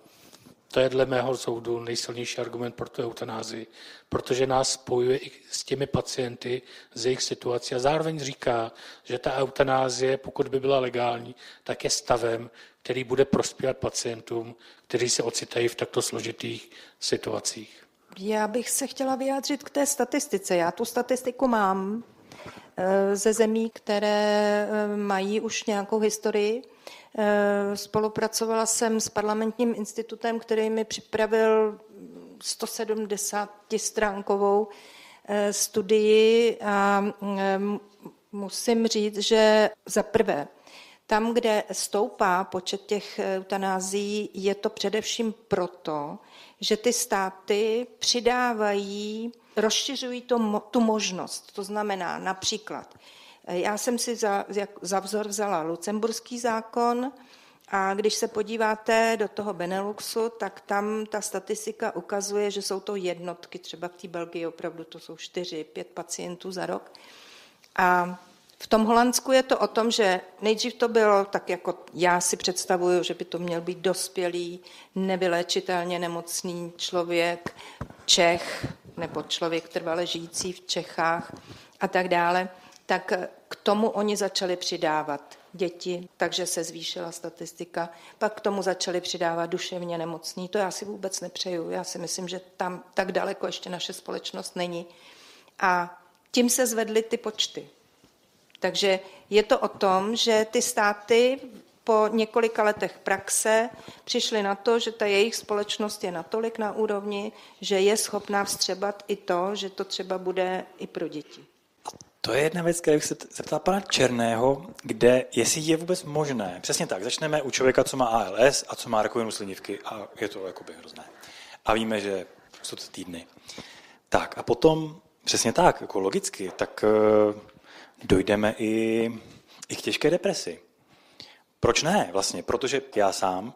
To je dle mého soudu nejsilnější argument pro tu eutanázii, protože nás spojuje i s těmi pacienty, z jejich situací a zároveň říká, že ta eutanázie, pokud by byla legální, tak je stavem, který bude prospívat pacientům, kteří se ocitají v takto složitých situacích. Já bych se chtěla vyjádřit k té statistice. Já tu statistiku mám eh, ze zemí, které eh, mají už nějakou historii spolupracovala jsem s parlamentním institutem, který mi připravil 170 stránkovou eh, studii a eh, musím říct, že za prvé, tam, kde stoupá počet těch eutanází, je to především proto, že ty státy přidávají, rozšiřují to, tu možnost. To znamená například já jsem si za, za vzor vzala lucemburský zákon a když se podíváte do toho Beneluxu, tak tam ta statistika ukazuje, že jsou to jednotky, třeba v té Belgii opravdu to jsou čtyři, pět pacientů za rok. A v tom Holandsku je to o tom, že nejdřív to bylo tak, jako já si představuju, že by to měl být dospělý, nevyléčitelně nemocný člověk, Čech, nebo člověk trvale žijící v Čechách a tak dále tak k tomu oni začali přidávat děti, takže se zvýšila statistika. Pak k tomu začali přidávat duševně nemocní. To já si vůbec nepřeju. Já si myslím, že tam tak daleko ještě naše společnost není. A tím se zvedly ty počty. Takže je to o tom, že ty státy po několika letech praxe přišly na to, že ta jejich společnost je natolik na úrovni, že je schopná vstřebat i to, že to třeba bude i pro děti. To je jedna věc, kterou se zeptal pana Černého, kde, jestli je vůbec možné. Přesně tak, začneme u člověka, co má ALS a co má rakovinu slinivky a je to jakoby hrozné. A víme, že jsou to týdny. Tak a potom, přesně tak, jako logicky, tak uh, dojdeme i, i k těžké depresi. Proč ne vlastně? Protože já sám,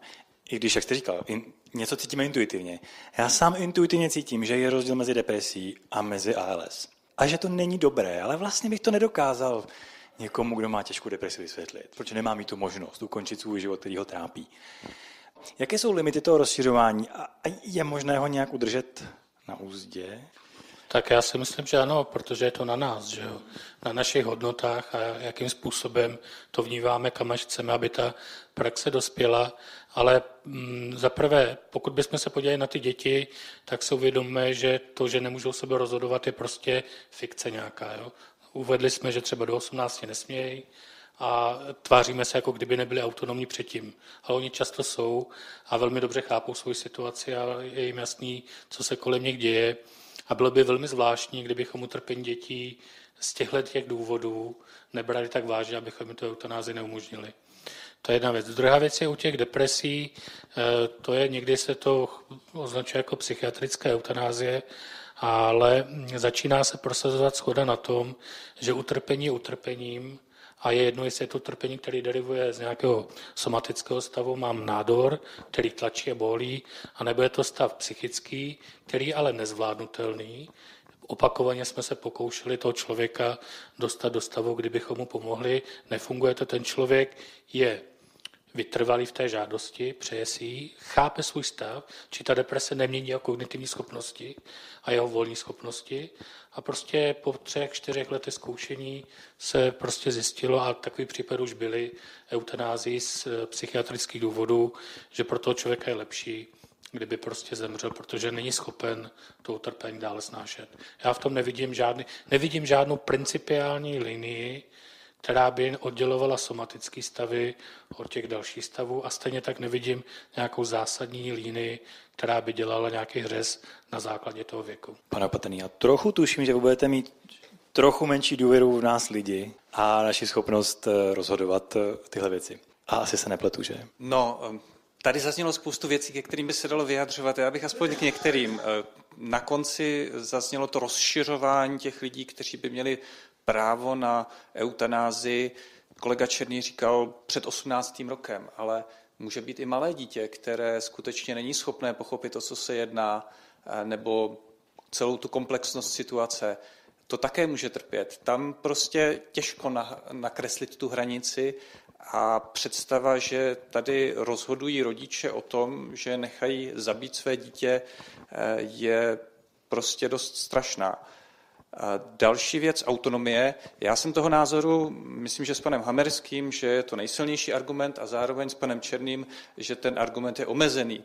i když, jak jste říkal, in, něco cítíme intuitivně, já sám intuitivně cítím, že je rozdíl mezi depresí a mezi ALS a že to není dobré, ale vlastně bych to nedokázal někomu, kdo má těžkou depresi vysvětlit, protože nemá mít tu možnost ukončit svůj život, který ho trápí. Jaké jsou limity toho rozšiřování a je možné ho nějak udržet na úzdě? Tak já si myslím, že ano, protože je to na nás, že jo? na našich hodnotách a jakým způsobem to vnímáme, kam až chceme, aby ta praxe dospěla. Ale mm, za prvé, pokud bychom se podívali na ty děti, tak si uvědomíme, že to, že nemůžou sebe rozhodovat, je prostě fikce nějaká. Jo? Uvedli jsme, že třeba do 18 nesmějí a tváříme se, jako kdyby nebyli autonomní předtím. Ale oni často jsou a velmi dobře chápou svoji situaci a je jim jasný, co se kolem nich děje. A bylo by velmi zvláštní, kdybychom utrpení dětí z těchto těch důvodů nebrali tak vážně, abychom jim to eutanázi neumožnili. To je jedna věc. Druhá věc je u těch depresí, eh, to je, někdy se to označuje jako psychiatrická eutanázie, ale začíná se prosazovat schoda na tom, že utrpení je utrpením a je jedno, jestli je to utrpení, který derivuje z nějakého somatického stavu, mám nádor, který tlačí a bolí, anebo je to stav psychický, který je ale nezvládnutelný, Opakovaně jsme se pokoušeli toho člověka dostat do stavu, kdybychom mu pomohli. Nefunguje to, ten člověk je vytrvalý v té žádosti, přeje si ji, chápe svůj stav, či ta deprese nemění jeho kognitivní schopnosti a jeho volní schopnosti. A prostě po třech, čtyřech letech zkoušení se prostě zjistilo, a takový případ už byly eutanázii z psychiatrických důvodů, že pro toho člověka je lepší, kdyby prostě zemřel, protože není schopen to utrpení dále snášet. Já v tom nevidím, žádný, nevidím žádnou principiální linii, která by oddělovala somatické stavy od těch dalších stavů a stejně tak nevidím nějakou zásadní línii, která by dělala nějaký hřez na základě toho věku. Pane Patrný, já trochu tuším, že vy budete mít trochu menší důvěru v nás lidi a naši schopnost eh, rozhodovat eh, tyhle věci. A asi se nepletu, že? No, ehm, tady zaznělo spoustu věcí, ke kterým by se dalo vyjadřovat. Já bych aspoň k některým. Eh, na konci zaznělo to rozšiřování těch lidí, kteří by měli právo na eutanázi. Kolega Černý říkal před 18. rokem, ale může být i malé dítě, které skutečně není schopné pochopit, o co se jedná, nebo celou tu komplexnost situace to také může trpět. Tam prostě těžko nakreslit tu hranici a představa, že tady rozhodují rodiče o tom, že nechají zabít své dítě, eh, je prostě dost strašná. Další věc, autonomie. Já jsem toho názoru, myslím, že s panem Hamerským, že je to nejsilnější argument a zároveň s panem Černým, že ten argument je omezený.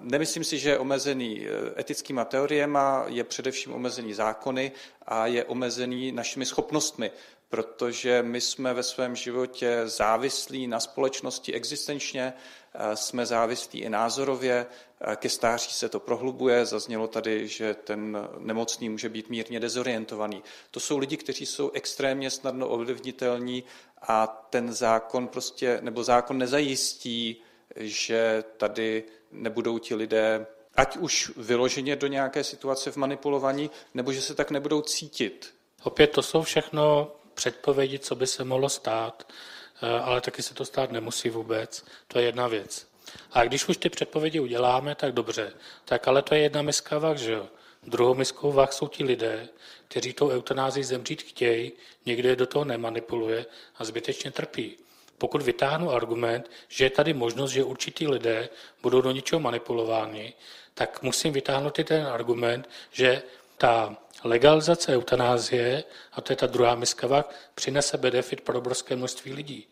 Nemyslím si, že je omezený e, etickýma teoriemi, je především omezený zákony a je omezený našimi schopnostmi protože my jsme ve svém životě závislí na společnosti existenčně, jsme závislí i názorově, eh, ke stáří se to prohlubuje, zaznělo tady, že ten nemocný může být mírně dezorientovaný. To jsou lidi, kteří jsou extrémně snadno ovlivnitelní a ten zákon prostě, nebo zákon nezajistí, že tady nebudou ti lidé ať už vyloženě do nějaké situace v manipulování, nebo že se tak nebudou cítit. Opět to jsou všechno předpovědi, co by se mohlo stát, eh, ale taky se to stát nemusí vůbec. To je jedna věc. A když už ty předpovědi uděláme, tak dobře. Tak ale to je jedna miska vah, že jo? Druhou miskou vah jsou ti lidé, kteří tou eutanází zemřít chtějí, někdo je do toho nemanipuluje a zbytečně trpí. Pokud vytáhnu argument, že je tady možnost, že určitý lidé budou do něčeho manipulováni, tak musím vytáhnout i ten argument, že ta legalizace eutanázie, a to je ta druhá miska přinese benefit pro obrovské množství lidí.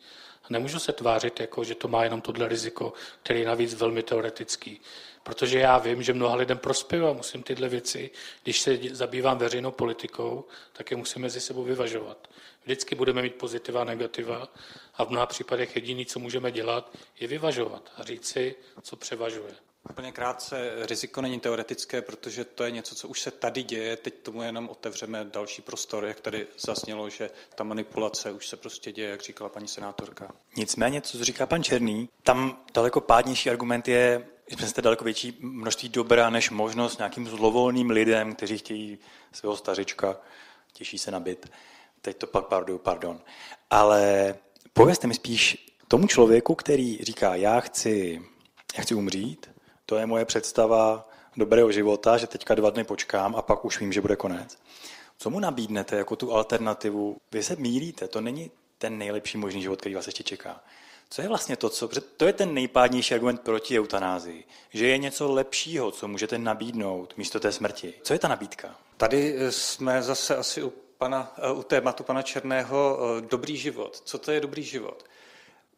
A nemůžu se tvářit, jako, že to má jenom tohle riziko, který je navíc velmi teoretický. Protože já vím, že mnoha lidem prospěju a musím tyhle věci, když se zabývám veřejnou politikou, tak je musím mezi sebou vyvažovat. Vždycky budeme mít pozitiva a negativa a v mnoha případech jediný, co můžeme dělat, je vyvažovat a říct si, co převažuje. Úplně krátce, riziko není teoretické, protože to je něco, co už se tady děje, teď tomu jenom otevřeme další prostor, jak tady zaznělo, že ta manipulace už se prostě děje, jak říkala paní senátorka. Nicméně, co říká pan Černý, tam daleko pádnější argument je, že jsme daleko větší množství dobra než možnost nějakým zlovolným lidem, kteří chtějí svého stařička, těší se na byt. Teď to pak pardon, pardon. Ale povězte mi spíš tomu člověku, který říká, já chci, já chci umřít, to je moje představa dobrého života, že teďka dva dny počkám a pak už vím, že bude konec. Co mu nabídnete jako tu alternativu? Vy se mílíte, to není ten nejlepší možný život, který vás ještě čeká. Co je vlastně to, co, to je ten nejpádnější argument proti eutanázii, že je něco lepšího, co můžete nabídnout místo té smrti. Co je ta nabídka? Tady eh, jsme zase asi u, pana, eh, u tématu pana Černého eh, dobrý život. Co to je dobrý život?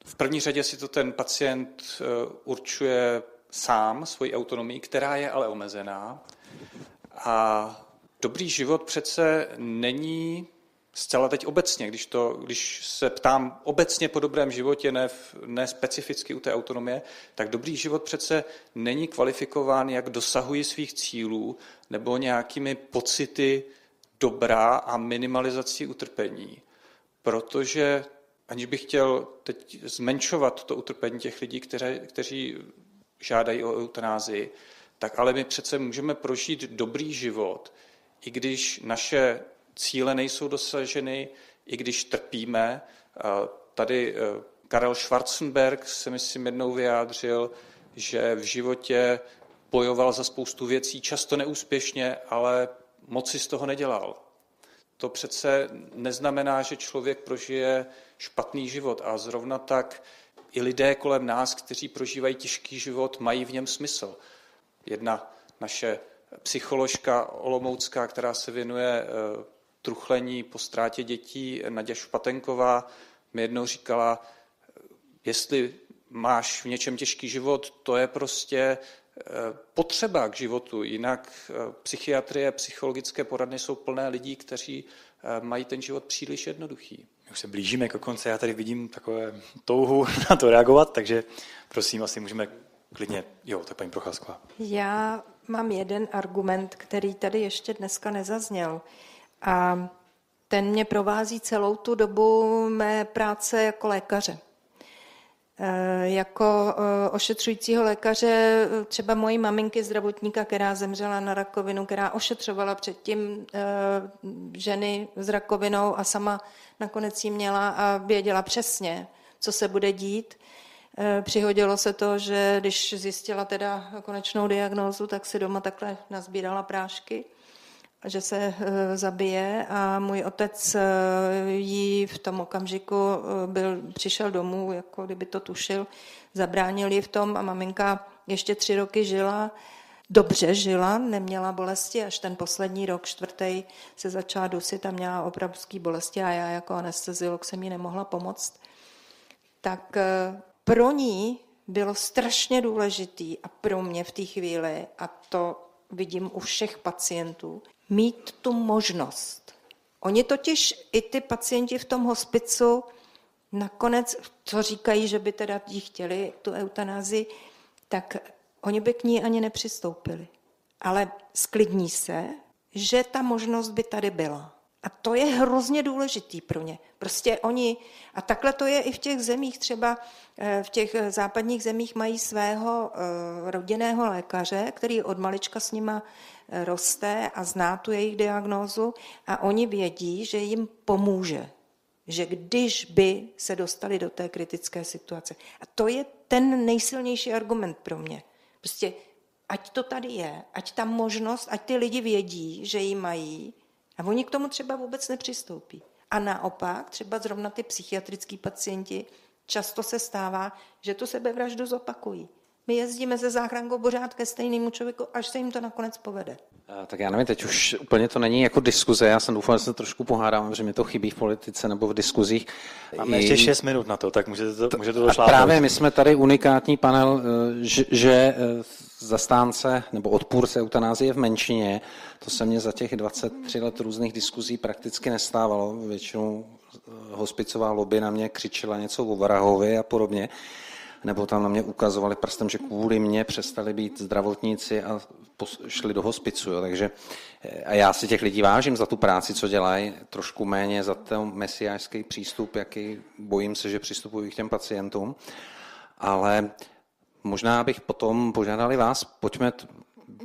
V první řadě si to ten pacient určuje sám svoji autonomii, která je ale omezená. A dobrý život přece není zcela teď obecně, když, to, když se ptám obecně po dobrém životě, ne, ne specificky u té autonomie, tak dobrý život přece není kvalifikován, jak dosahuji svých cílů nebo nějakými pocity dobrá a minimalizací utrpení. Protože aniž bych chtěl teď zmenšovat to utrpení těch lidí, které, kteří žádají o eutanázii, tak ale my přece můžeme prožít dobrý život, i když naše cíle nejsou dosaženy, i když trpíme. Tady eh, Karel Schwarzenberg se myslím jednou vyjádřil, že v životě bojoval za spoustu věcí, často neúspěšně, ale moc si z toho nedělal. To přece neznamená, že člověk prožije špatný život a zrovna tak i lidé kolem nás, kteří prožívají těžký život, mají v něm smysl. Jedna naše psycholožka Olomoucká, která se věnuje eh, truchlení po ztrátě dětí, Naděž Špatenková, mi jednou říkala, jestli máš v něčem těžký život, to je prostě potřeba k životu. Jinak psychiatrie, psychologické poradny jsou plné lidí, kteří mají ten život příliš jednoduchý. My už se blížíme k konci, já tady vidím takové touhu <laughs> na to reagovat, takže prosím, asi můžeme klidně, jo, tak paní Procházková. Já mám jeden argument, který tady ještě dneska nezazněl. A ten mě provází celou tu dobu mé práce jako lékaře. E, jako e, ošetřujícího lékaře třeba mojí maminky zdravotníka, která zemřela na rakovinu, která ošetřovala předtím ženy s rakovinou a sama nakonec ji měla a věděla přesně, co se bude dít. Přihodilo se to, že když zjistila teda konečnou diagnózu, tak si doma takhle nazbírala prášky že se eh, zabije. A můj otec eh, jí v tom okamžiku eh, byl, přišel domů, jako kdyby to tušil, zabránil ji v tom a maminka ještě tři roky žila, dobře žila, neměla bolesti, až ten poslední rok, čtvrtý, se začala dusit a měla obrovské bolesti a já jako anesteziolog jsem jí nemohla pomoct. Tak pro ní bylo strašně důležitý a pro mě v té chvíli, a to vidím u všech pacientů, mít tu možnost. Oni totiž i ty pacienti v tom hospicu nakonec, co říkají, že by teda jí chtěli tu eutanázi, tak oni by k ní ani nepřistoupili. Ale sklidní se, že ta možnost by tady byla. A to je hrozně důležitý pro ně. Prostě oni, a takhle to je i v těch zemích, třeba eh, v těch západních zemích mají svého eh, rodinného lékaře, který od malička s nima eh, roste a zná tu jejich diagnózu a oni vědí, že jim pomůže, že když by se dostali do té kritické situace. A to je ten nejsilnější argument pro mě. Prostě ať to tady je, ať ta možnost, ať ty lidi vědí, že ji mají, a oni k tomu třeba vůbec nepřistoupí. A naopak, třeba zrovna ty psychiatrický pacienti, často se stává, že tu sebevraždu zopakují. My jezdíme ze záchrankou pořád ke stejnému člověku, až se jim to nakonec povede. Tak já nevím, teď už úplně to není jako diskuze, já jsem doufal, že se trošku pohádám, že mi to chybí v politice nebo v diskuzích. Máme I... ještě 6 minut na to, tak můžete to, můžete to šlápnout. Právě my jsme tady unikátní panel, eh, že, že eh, zastánce nebo odpůrce eutanázie v menšině, to se mně za těch 23 let různých diskuzí prakticky nestávalo. Většinou eh, hospicová lobby na mě křičela něco o Varahovi a podobně nebo tam na mě ukazovali prstem, že kvůli mě přestali být zdravotníci a šli do hospicu. Jo. Takže, eh, a já si těch lidí vážím za tu práci, co dělají, trošku méně za ten mesiářský přístup, jaký bojím se, že přistupují k těm pacientům. Ale možná bych potom požádali vás, pojďme,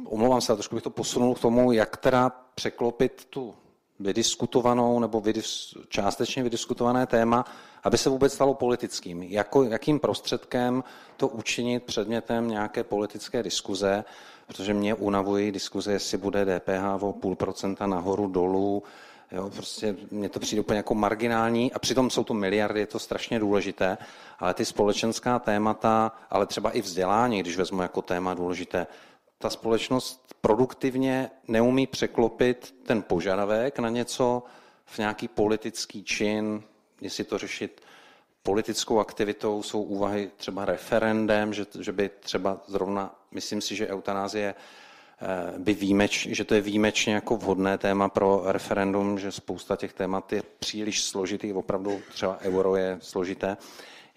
omlouvám se, trošku bych to posunul k tomu, jak teda překlopit tu vydiskutovanou nebo vydis, částečně vydiskutované téma, aby se vůbec stalo politickým. Jako, jakým prostředkem to učinit předmětem nějaké politické diskuze, protože mě unavují diskuze, jestli bude DPH o půl procenta nahoru, dolů, Jo, prostě mně to přijde úplně jako marginální a přitom jsou to miliardy, je to strašně důležité, ale ty společenská témata, ale třeba i vzdělání, když vezmu jako téma důležité, ta společnost produktivně neumí překlopit ten požadavek na něco v nějaký politický čin, jestli to řešit politickou aktivitou, jsou úvahy třeba referendem, že, že by třeba zrovna, myslím si, že eutanázie eh, by výjimeč, že to je výjimečně jako vhodné téma pro referendum, že spousta těch témat je příliš složitý, opravdu třeba euro je složité.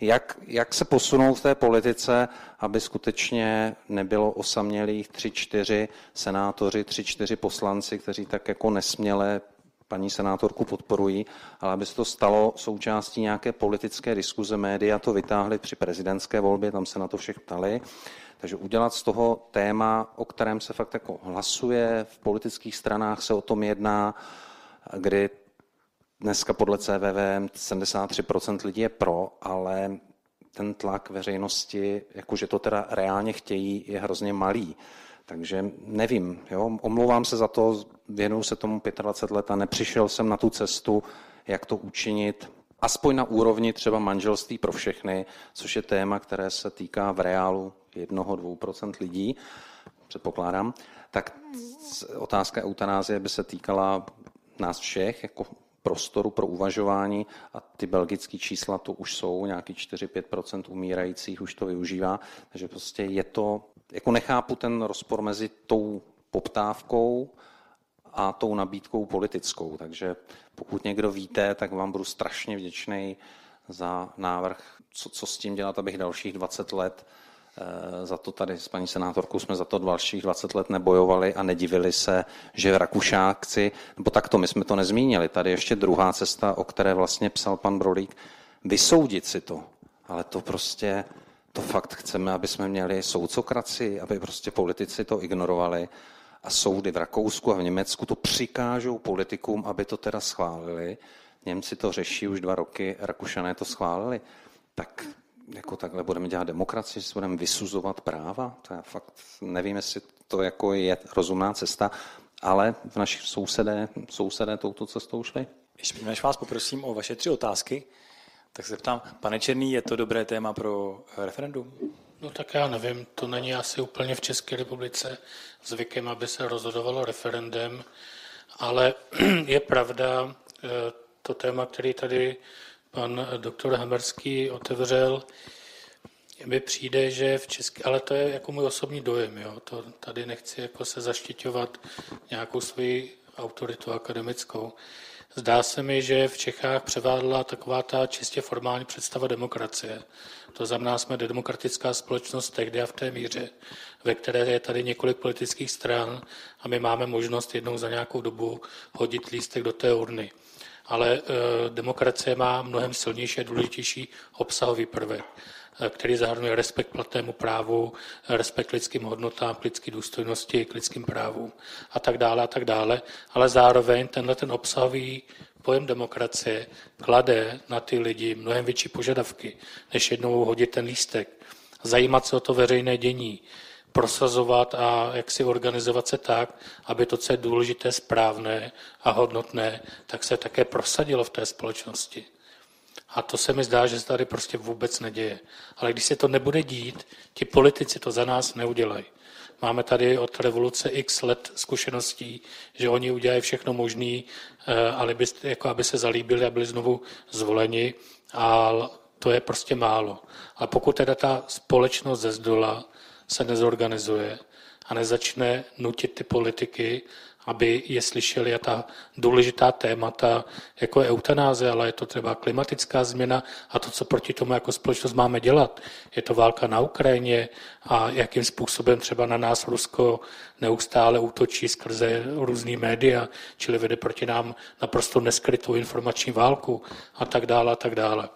Jak, jak se posunout v té politice, aby skutečně nebylo osamělých tři, čtyři senátoři, tři, čtyři poslanci, kteří tak jako nesměle paní senátorku podporují, ale aby se to stalo součástí nějaké politické diskuze. Média to vytáhly při prezidentské volbě, tam se na to všech ptali. Takže udělat z toho téma, o kterém se fakt jako hlasuje, v politických stranách se o tom jedná, kdy dneska podle CVV 73% lidí je pro, ale ten tlak veřejnosti, jakože to teda reálně chtějí, je hrozně malý. Takže nevím, jo, omlouvám se za to, věnuju se tomu 25 let a nepřišel jsem na tu cestu, jak to učinit, aspoň na úrovni třeba manželství pro všechny, což je téma, které se týká v reálu 1-2% lidí, předpokládám, tak otázka eutanázie by se týkala nás všech, jako prostoru pro uvažování a ty belgické čísla to už jsou, nějaký 4-5% umírajících už to využívá, takže prostě je to, jako nechápu ten rozpor mezi tou poptávkou a tou nabídkou politickou, takže pokud někdo víte, tak vám budu strašně vděčný za návrh, co, co s tím dělat, abych dalších 20 let za to tady s paní senátorkou jsme za to dalších 20 let nebojovali a nedivili se, že Rakušákci, nebo takto, my jsme to nezmínili, tady ještě druhá cesta, o které vlastně psal pan Brolík, vysoudit si to. Ale to prostě, to fakt chceme, aby jsme měli soudcokraci, aby prostě politici to ignorovali a soudy v Rakousku a v Německu to přikážou politikům, aby to teda schválili. Němci to řeší už dva roky, Rakušané to schválili. Tak jako takhle budeme dělat demokracii, že budeme vysuzovat práva. To já fakt nevím, jestli to jako je rozumná cesta, ale v našich sousedé, sousedé touto cestou šli. Ještě než vás poprosím o vaše tři otázky, tak se ptám, pane Černý, je to dobré téma pro referendum? No tak já nevím, to není asi úplně v České republice zvykem, aby se rozhodovalo referendem, ale <clears throat> je pravda, eh, to téma, který tady pan doktor Hamerský otevřel, mi přijde, že v České, ale to je jako můj osobní dojem, jo. To tady nechci jako se zaštiťovat nějakou svoji autoritu akademickou. Zdá se mi, že v Čechách převádla taková ta čistě formální představa demokracie. To znamená, jsme demokratická společnost tehdy a v té míře, ve které je tady několik politických stran a my máme možnost jednou za nějakou dobu hodit lístek do té urny ale eh, demokracie má mnohem silnější a důležitější obsahový prvek eh, který zahrnuje respekt platnému právu, respekt k lidským hodnotám, k lidské důstojnosti, k lidským právům a tak dále a tak dále. Ale zároveň tenhle ten obsahový pojem demokracie klade na ty lidi mnohem větší požadavky, než jednou hodit ten lístek. Zajímat se o to veřejné dění, prosazovat a jak si organizovat se tak, aby to, co je důležité, správné a hodnotné, tak se také prosadilo v té společnosti. A to se mi zdá, že se tady prostě vůbec neděje. Ale když se to nebude dít, ti politici to za nás neudělají. Máme tady od revoluce x let zkušeností, že oni udělají všechno možné, eh, ale by, jako aby se zalíbili a byli znovu zvoleni. A to je prostě málo. A pokud teda ta společnost ze zdola se nezorganizuje a nezačne nutit ty politiky, aby je slyšeli a ta důležitá témata, jako je eutanáze, ale je to třeba klimatická změna a to, co proti tomu jako společnost máme dělat. Je to válka na Ukrajině a jakým způsobem třeba na nás Rusko neustále útočí skrze různý média, čili vede proti nám naprosto neskrytou informační válku a tak dále a tak dále.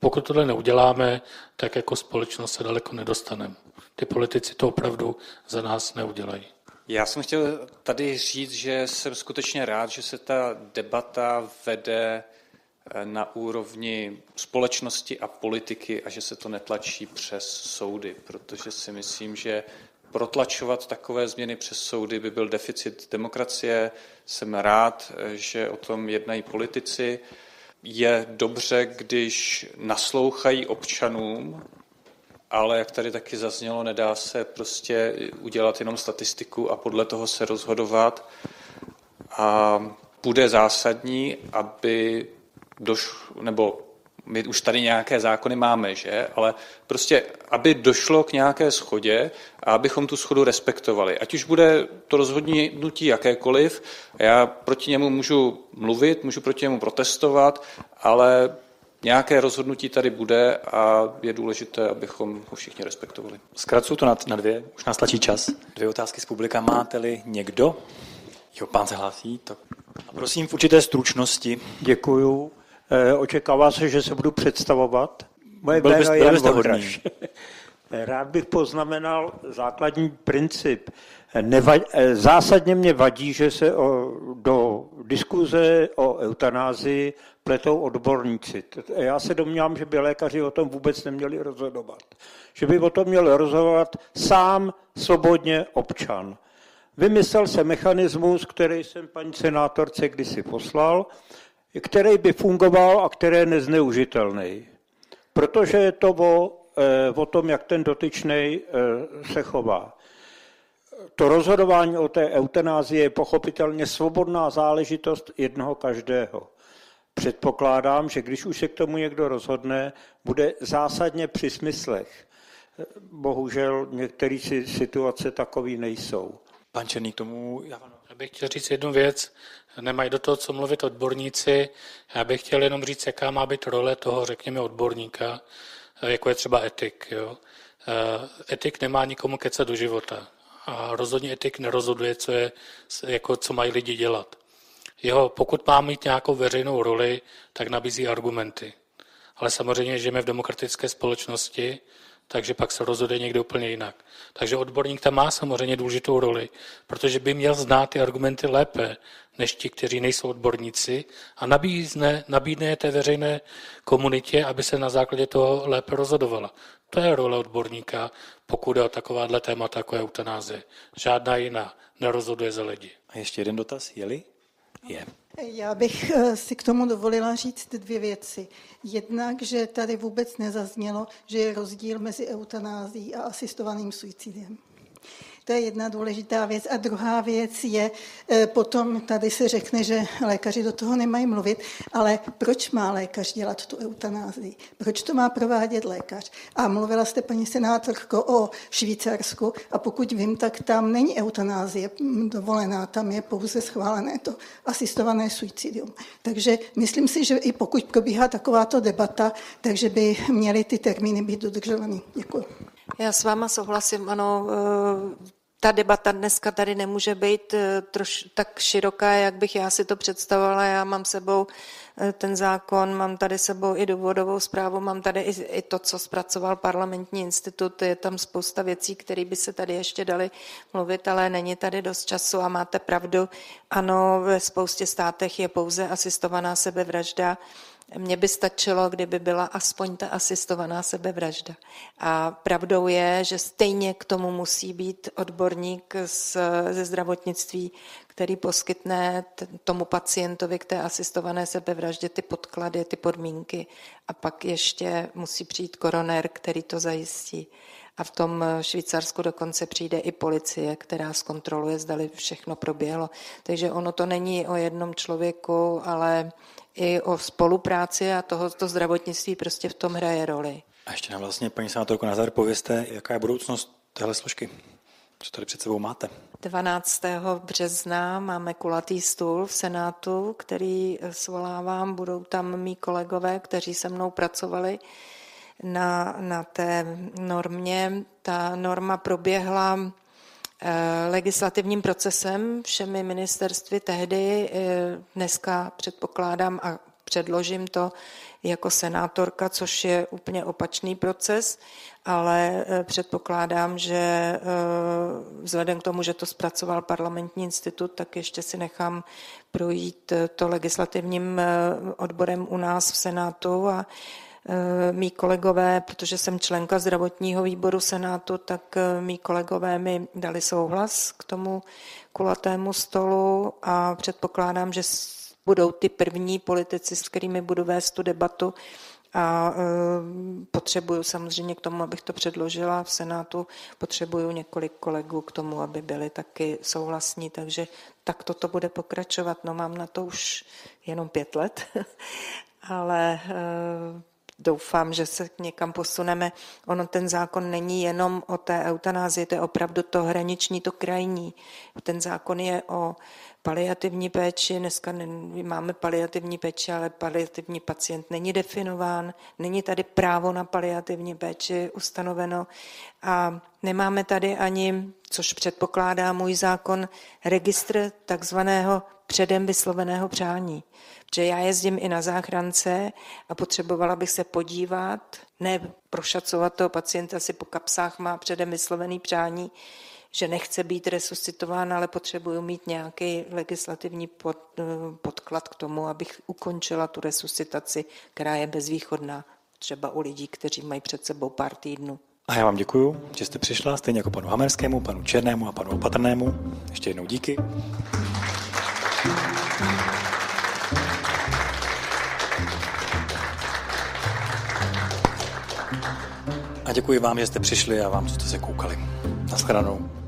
Pokud tohle neuděláme, tak jako společnost se daleko nedostaneme. Ty politici to opravdu za nás neudělají. Já jsem chtěl tady říct, že jsem skutečně rád, že se ta debata vede eh, na úrovni společnosti a politiky a že se to netlačí přes soudy, protože si myslím, že protlačovat takové změny přes soudy by byl deficit demokracie. Jsem rád, eh, že o tom jednají politici je dobře, když naslouchají občanům, ale jak tady taky zaznělo, nedá se prostě udělat jenom statistiku a podle toho se rozhodovat. A bude zásadní, aby došlo, nebo my už tady nějaké zákony máme, že? Ale prostě, aby došlo k nějaké schodě a abychom tu schodu respektovali. Ať už bude to rozhodnutí jakékoliv, já proti němu můžu mluvit, můžu proti němu protestovat, ale nějaké rozhodnutí tady bude a je důležité, abychom ho všichni respektovali. Zkracuju to na, na dvě, už nás tlačí čas. Dvě otázky z publika. Máte-li někdo? Jo, pán se hlásí. Tak. A prosím v určité stručnosti. Děkuju. Eh, očekává se, že se budu představovat. Moje byl jméno je Jan Vondraž. Rád bych poznamenal základní princip. Nevad, eh, zásadně mě vadí, že se o, do diskuze o eutanázii pletou odborníci. Já se domnívám, že by lékaři o tom vůbec neměli rozhodovat. Že by o tom měl rozhodovat sám svobodně občan. Vymyslel se mechanismus, který jsem paní senátorce kdysi poslal, který by fungoval a který je nezneužitelný. Protože je to o, eh, o tom, jak ten dotyčný eh, se chová. To rozhodování o té eutanázii je pochopitelně svobodná záležitost jednoho každého. předpokládám, že když už se k tomu někdo rozhodne, bude zásadně při smyslech. Bohužel některé situace takové nejsou. Pan Černý tomu... Já bych chtěl říct jednu věc. Nemají do toho, co mluvit odborníci. Já bych chtěl jenom říct, jaká má být role toho, řekněme, odborníka, jako je třeba etik. Jo? Etik nemá nikomu kecat do života. A rozhodně etik nerozhoduje, co, je, jako, co mají lidi dělat. Jeho, pokud má mít nějakou veřejnou roli, tak nabízí argumenty. Ale samozřejmě žijeme v demokratické společnosti, takže pak se rozhoduje někde úplně jinak. Takže odborník tam má samozřejmě důležitou roli, protože by měl znát ty argumenty lépe, než ti, kteří nejsou odborníci a nabídne, nabídne té veřejné komunitě, aby se na základě toho lépe rozhodovala. To je role odborníka, pokud je o takováhle témata, jako je eutanázie. Žádná jiná nerozhoduje za lidi. A ještě jeden dotaz, jeli? Je. Já bych eh, si k tomu dovolila říct dvě věci. Jednak, že tady vůbec nezaznělo, že je rozdíl mezi eutanází a asistovaným suicidem. To je jedna důležitá věc. A druhá věc je, e, potom tady se řekne, že lékaři do toho nemají mluvit, ale proč má lékař dělat tu eutanázii? Proč to má provádět lékař? A mluvila jste, paní senátorko, o Švýcarsku a pokud vím, tak tam není eutanázie dovolená, tam je pouze schválené to asistované suicidium. Takže myslím si, že i pokud probíhá takováto debata, takže by měly ty termíny být dodržovány. Děkuji. Já s váma souhlasím, ano, eh, ta debata dneska tady nemůže být eh, troš, tak široká, jak bych já si to představovala. Já mám sebou eh, ten zákon, mám tady sebou i důvodovou zprávu, mám tady i, i to, co zpracoval parlamentní institut. Je tam spousta věcí, které by se tady ještě dali mluvit, ale není tady dost času a máte pravdu. Ano, ve spoustě státech je pouze asistovaná sebevražda. Mně by stačilo, kdyby byla aspoň ta asistovaná sebevražda. A pravdou je, že stejně k tomu musí být odborník z, ze zdravotnictví, který poskytne tomu pacientovi k té asistované sebevraždě ty podklady, ty podmínky. A pak ještě musí přijít koroner, který to zajistí. A v tom Švýcarsku dokonce přijde i policie, která zkontroluje, zdali všechno proběhlo. Takže ono to není o jednom člověku, ale i o spolupráci a toho to zdravotnictví prostě v tom hraje roli. A ještě nám vlastně, paní senátorko, na závěr pověste, jaká je budoucnost téhle složky? Co tady před sebou máte? 12. března máme kulatý stůl v Senátu, který svolávám. Budou tam mý kolegové, kteří se mnou pracovali na, na té normě. Ta norma proběhla legislativním procesem všemi ministerstvy tehdy. Eh, dneska předpokládám a předložím to jako senátorka, což je úplně opačný proces, ale eh, předpokládám, že vzhledem k tomu, že to zpracoval parlamentní institut, tak ještě si nechám projít to legislativním odborem u nás v Senátu a Eh, mý kolegové, protože jsem členka zdravotního výboru Senátu, tak eh, mý kolegové mi dali souhlas k tomu kulatému stolu a předpokládám, že budou ty první politici, s kterými budu vést tu debatu, a e, potřebuju samozřejmě k tomu, abych to předložila v Senátu, potřebuju několik kolegů k tomu, aby byli taky souhlasní, takže tak toto bude pokračovat. No mám na to už jenom pět let, <laughs> ale doufám, že se někam posuneme. Ono ten zákon není jenom o té eutanázii, to je opravdu to hraniční, to krajní. Ten zákon je o paliativní péči, dneska máme paliativní péči, ale paliativní pacient není definován, není tady právo na paliativní péči ustanoveno a nemáme tady ani, což předpokládá můj zákon, registr takzvaného předem vysloveného přání že já jezdím i na záchrance a potřebovala bych se podívat, ne prošacovat toho pacienta, si po kapsách má předem vyslovený přání, že nechce být resuscitován, ale potřebuju mít nějaký legislativní pod, podklad k tomu, abych ukončila tu resuscitaci, která je bezvýchodná, třeba u lidí, kteří mají před sebou pár týdnů. A já vám děkuji, že jste přišla, stejně jako panu Hamerskému, panu Černému a panu Opatrnému. Ještě jednou díky. A děkuji vám, že jste přišli a vám, co jste se koukali. Naschledanou.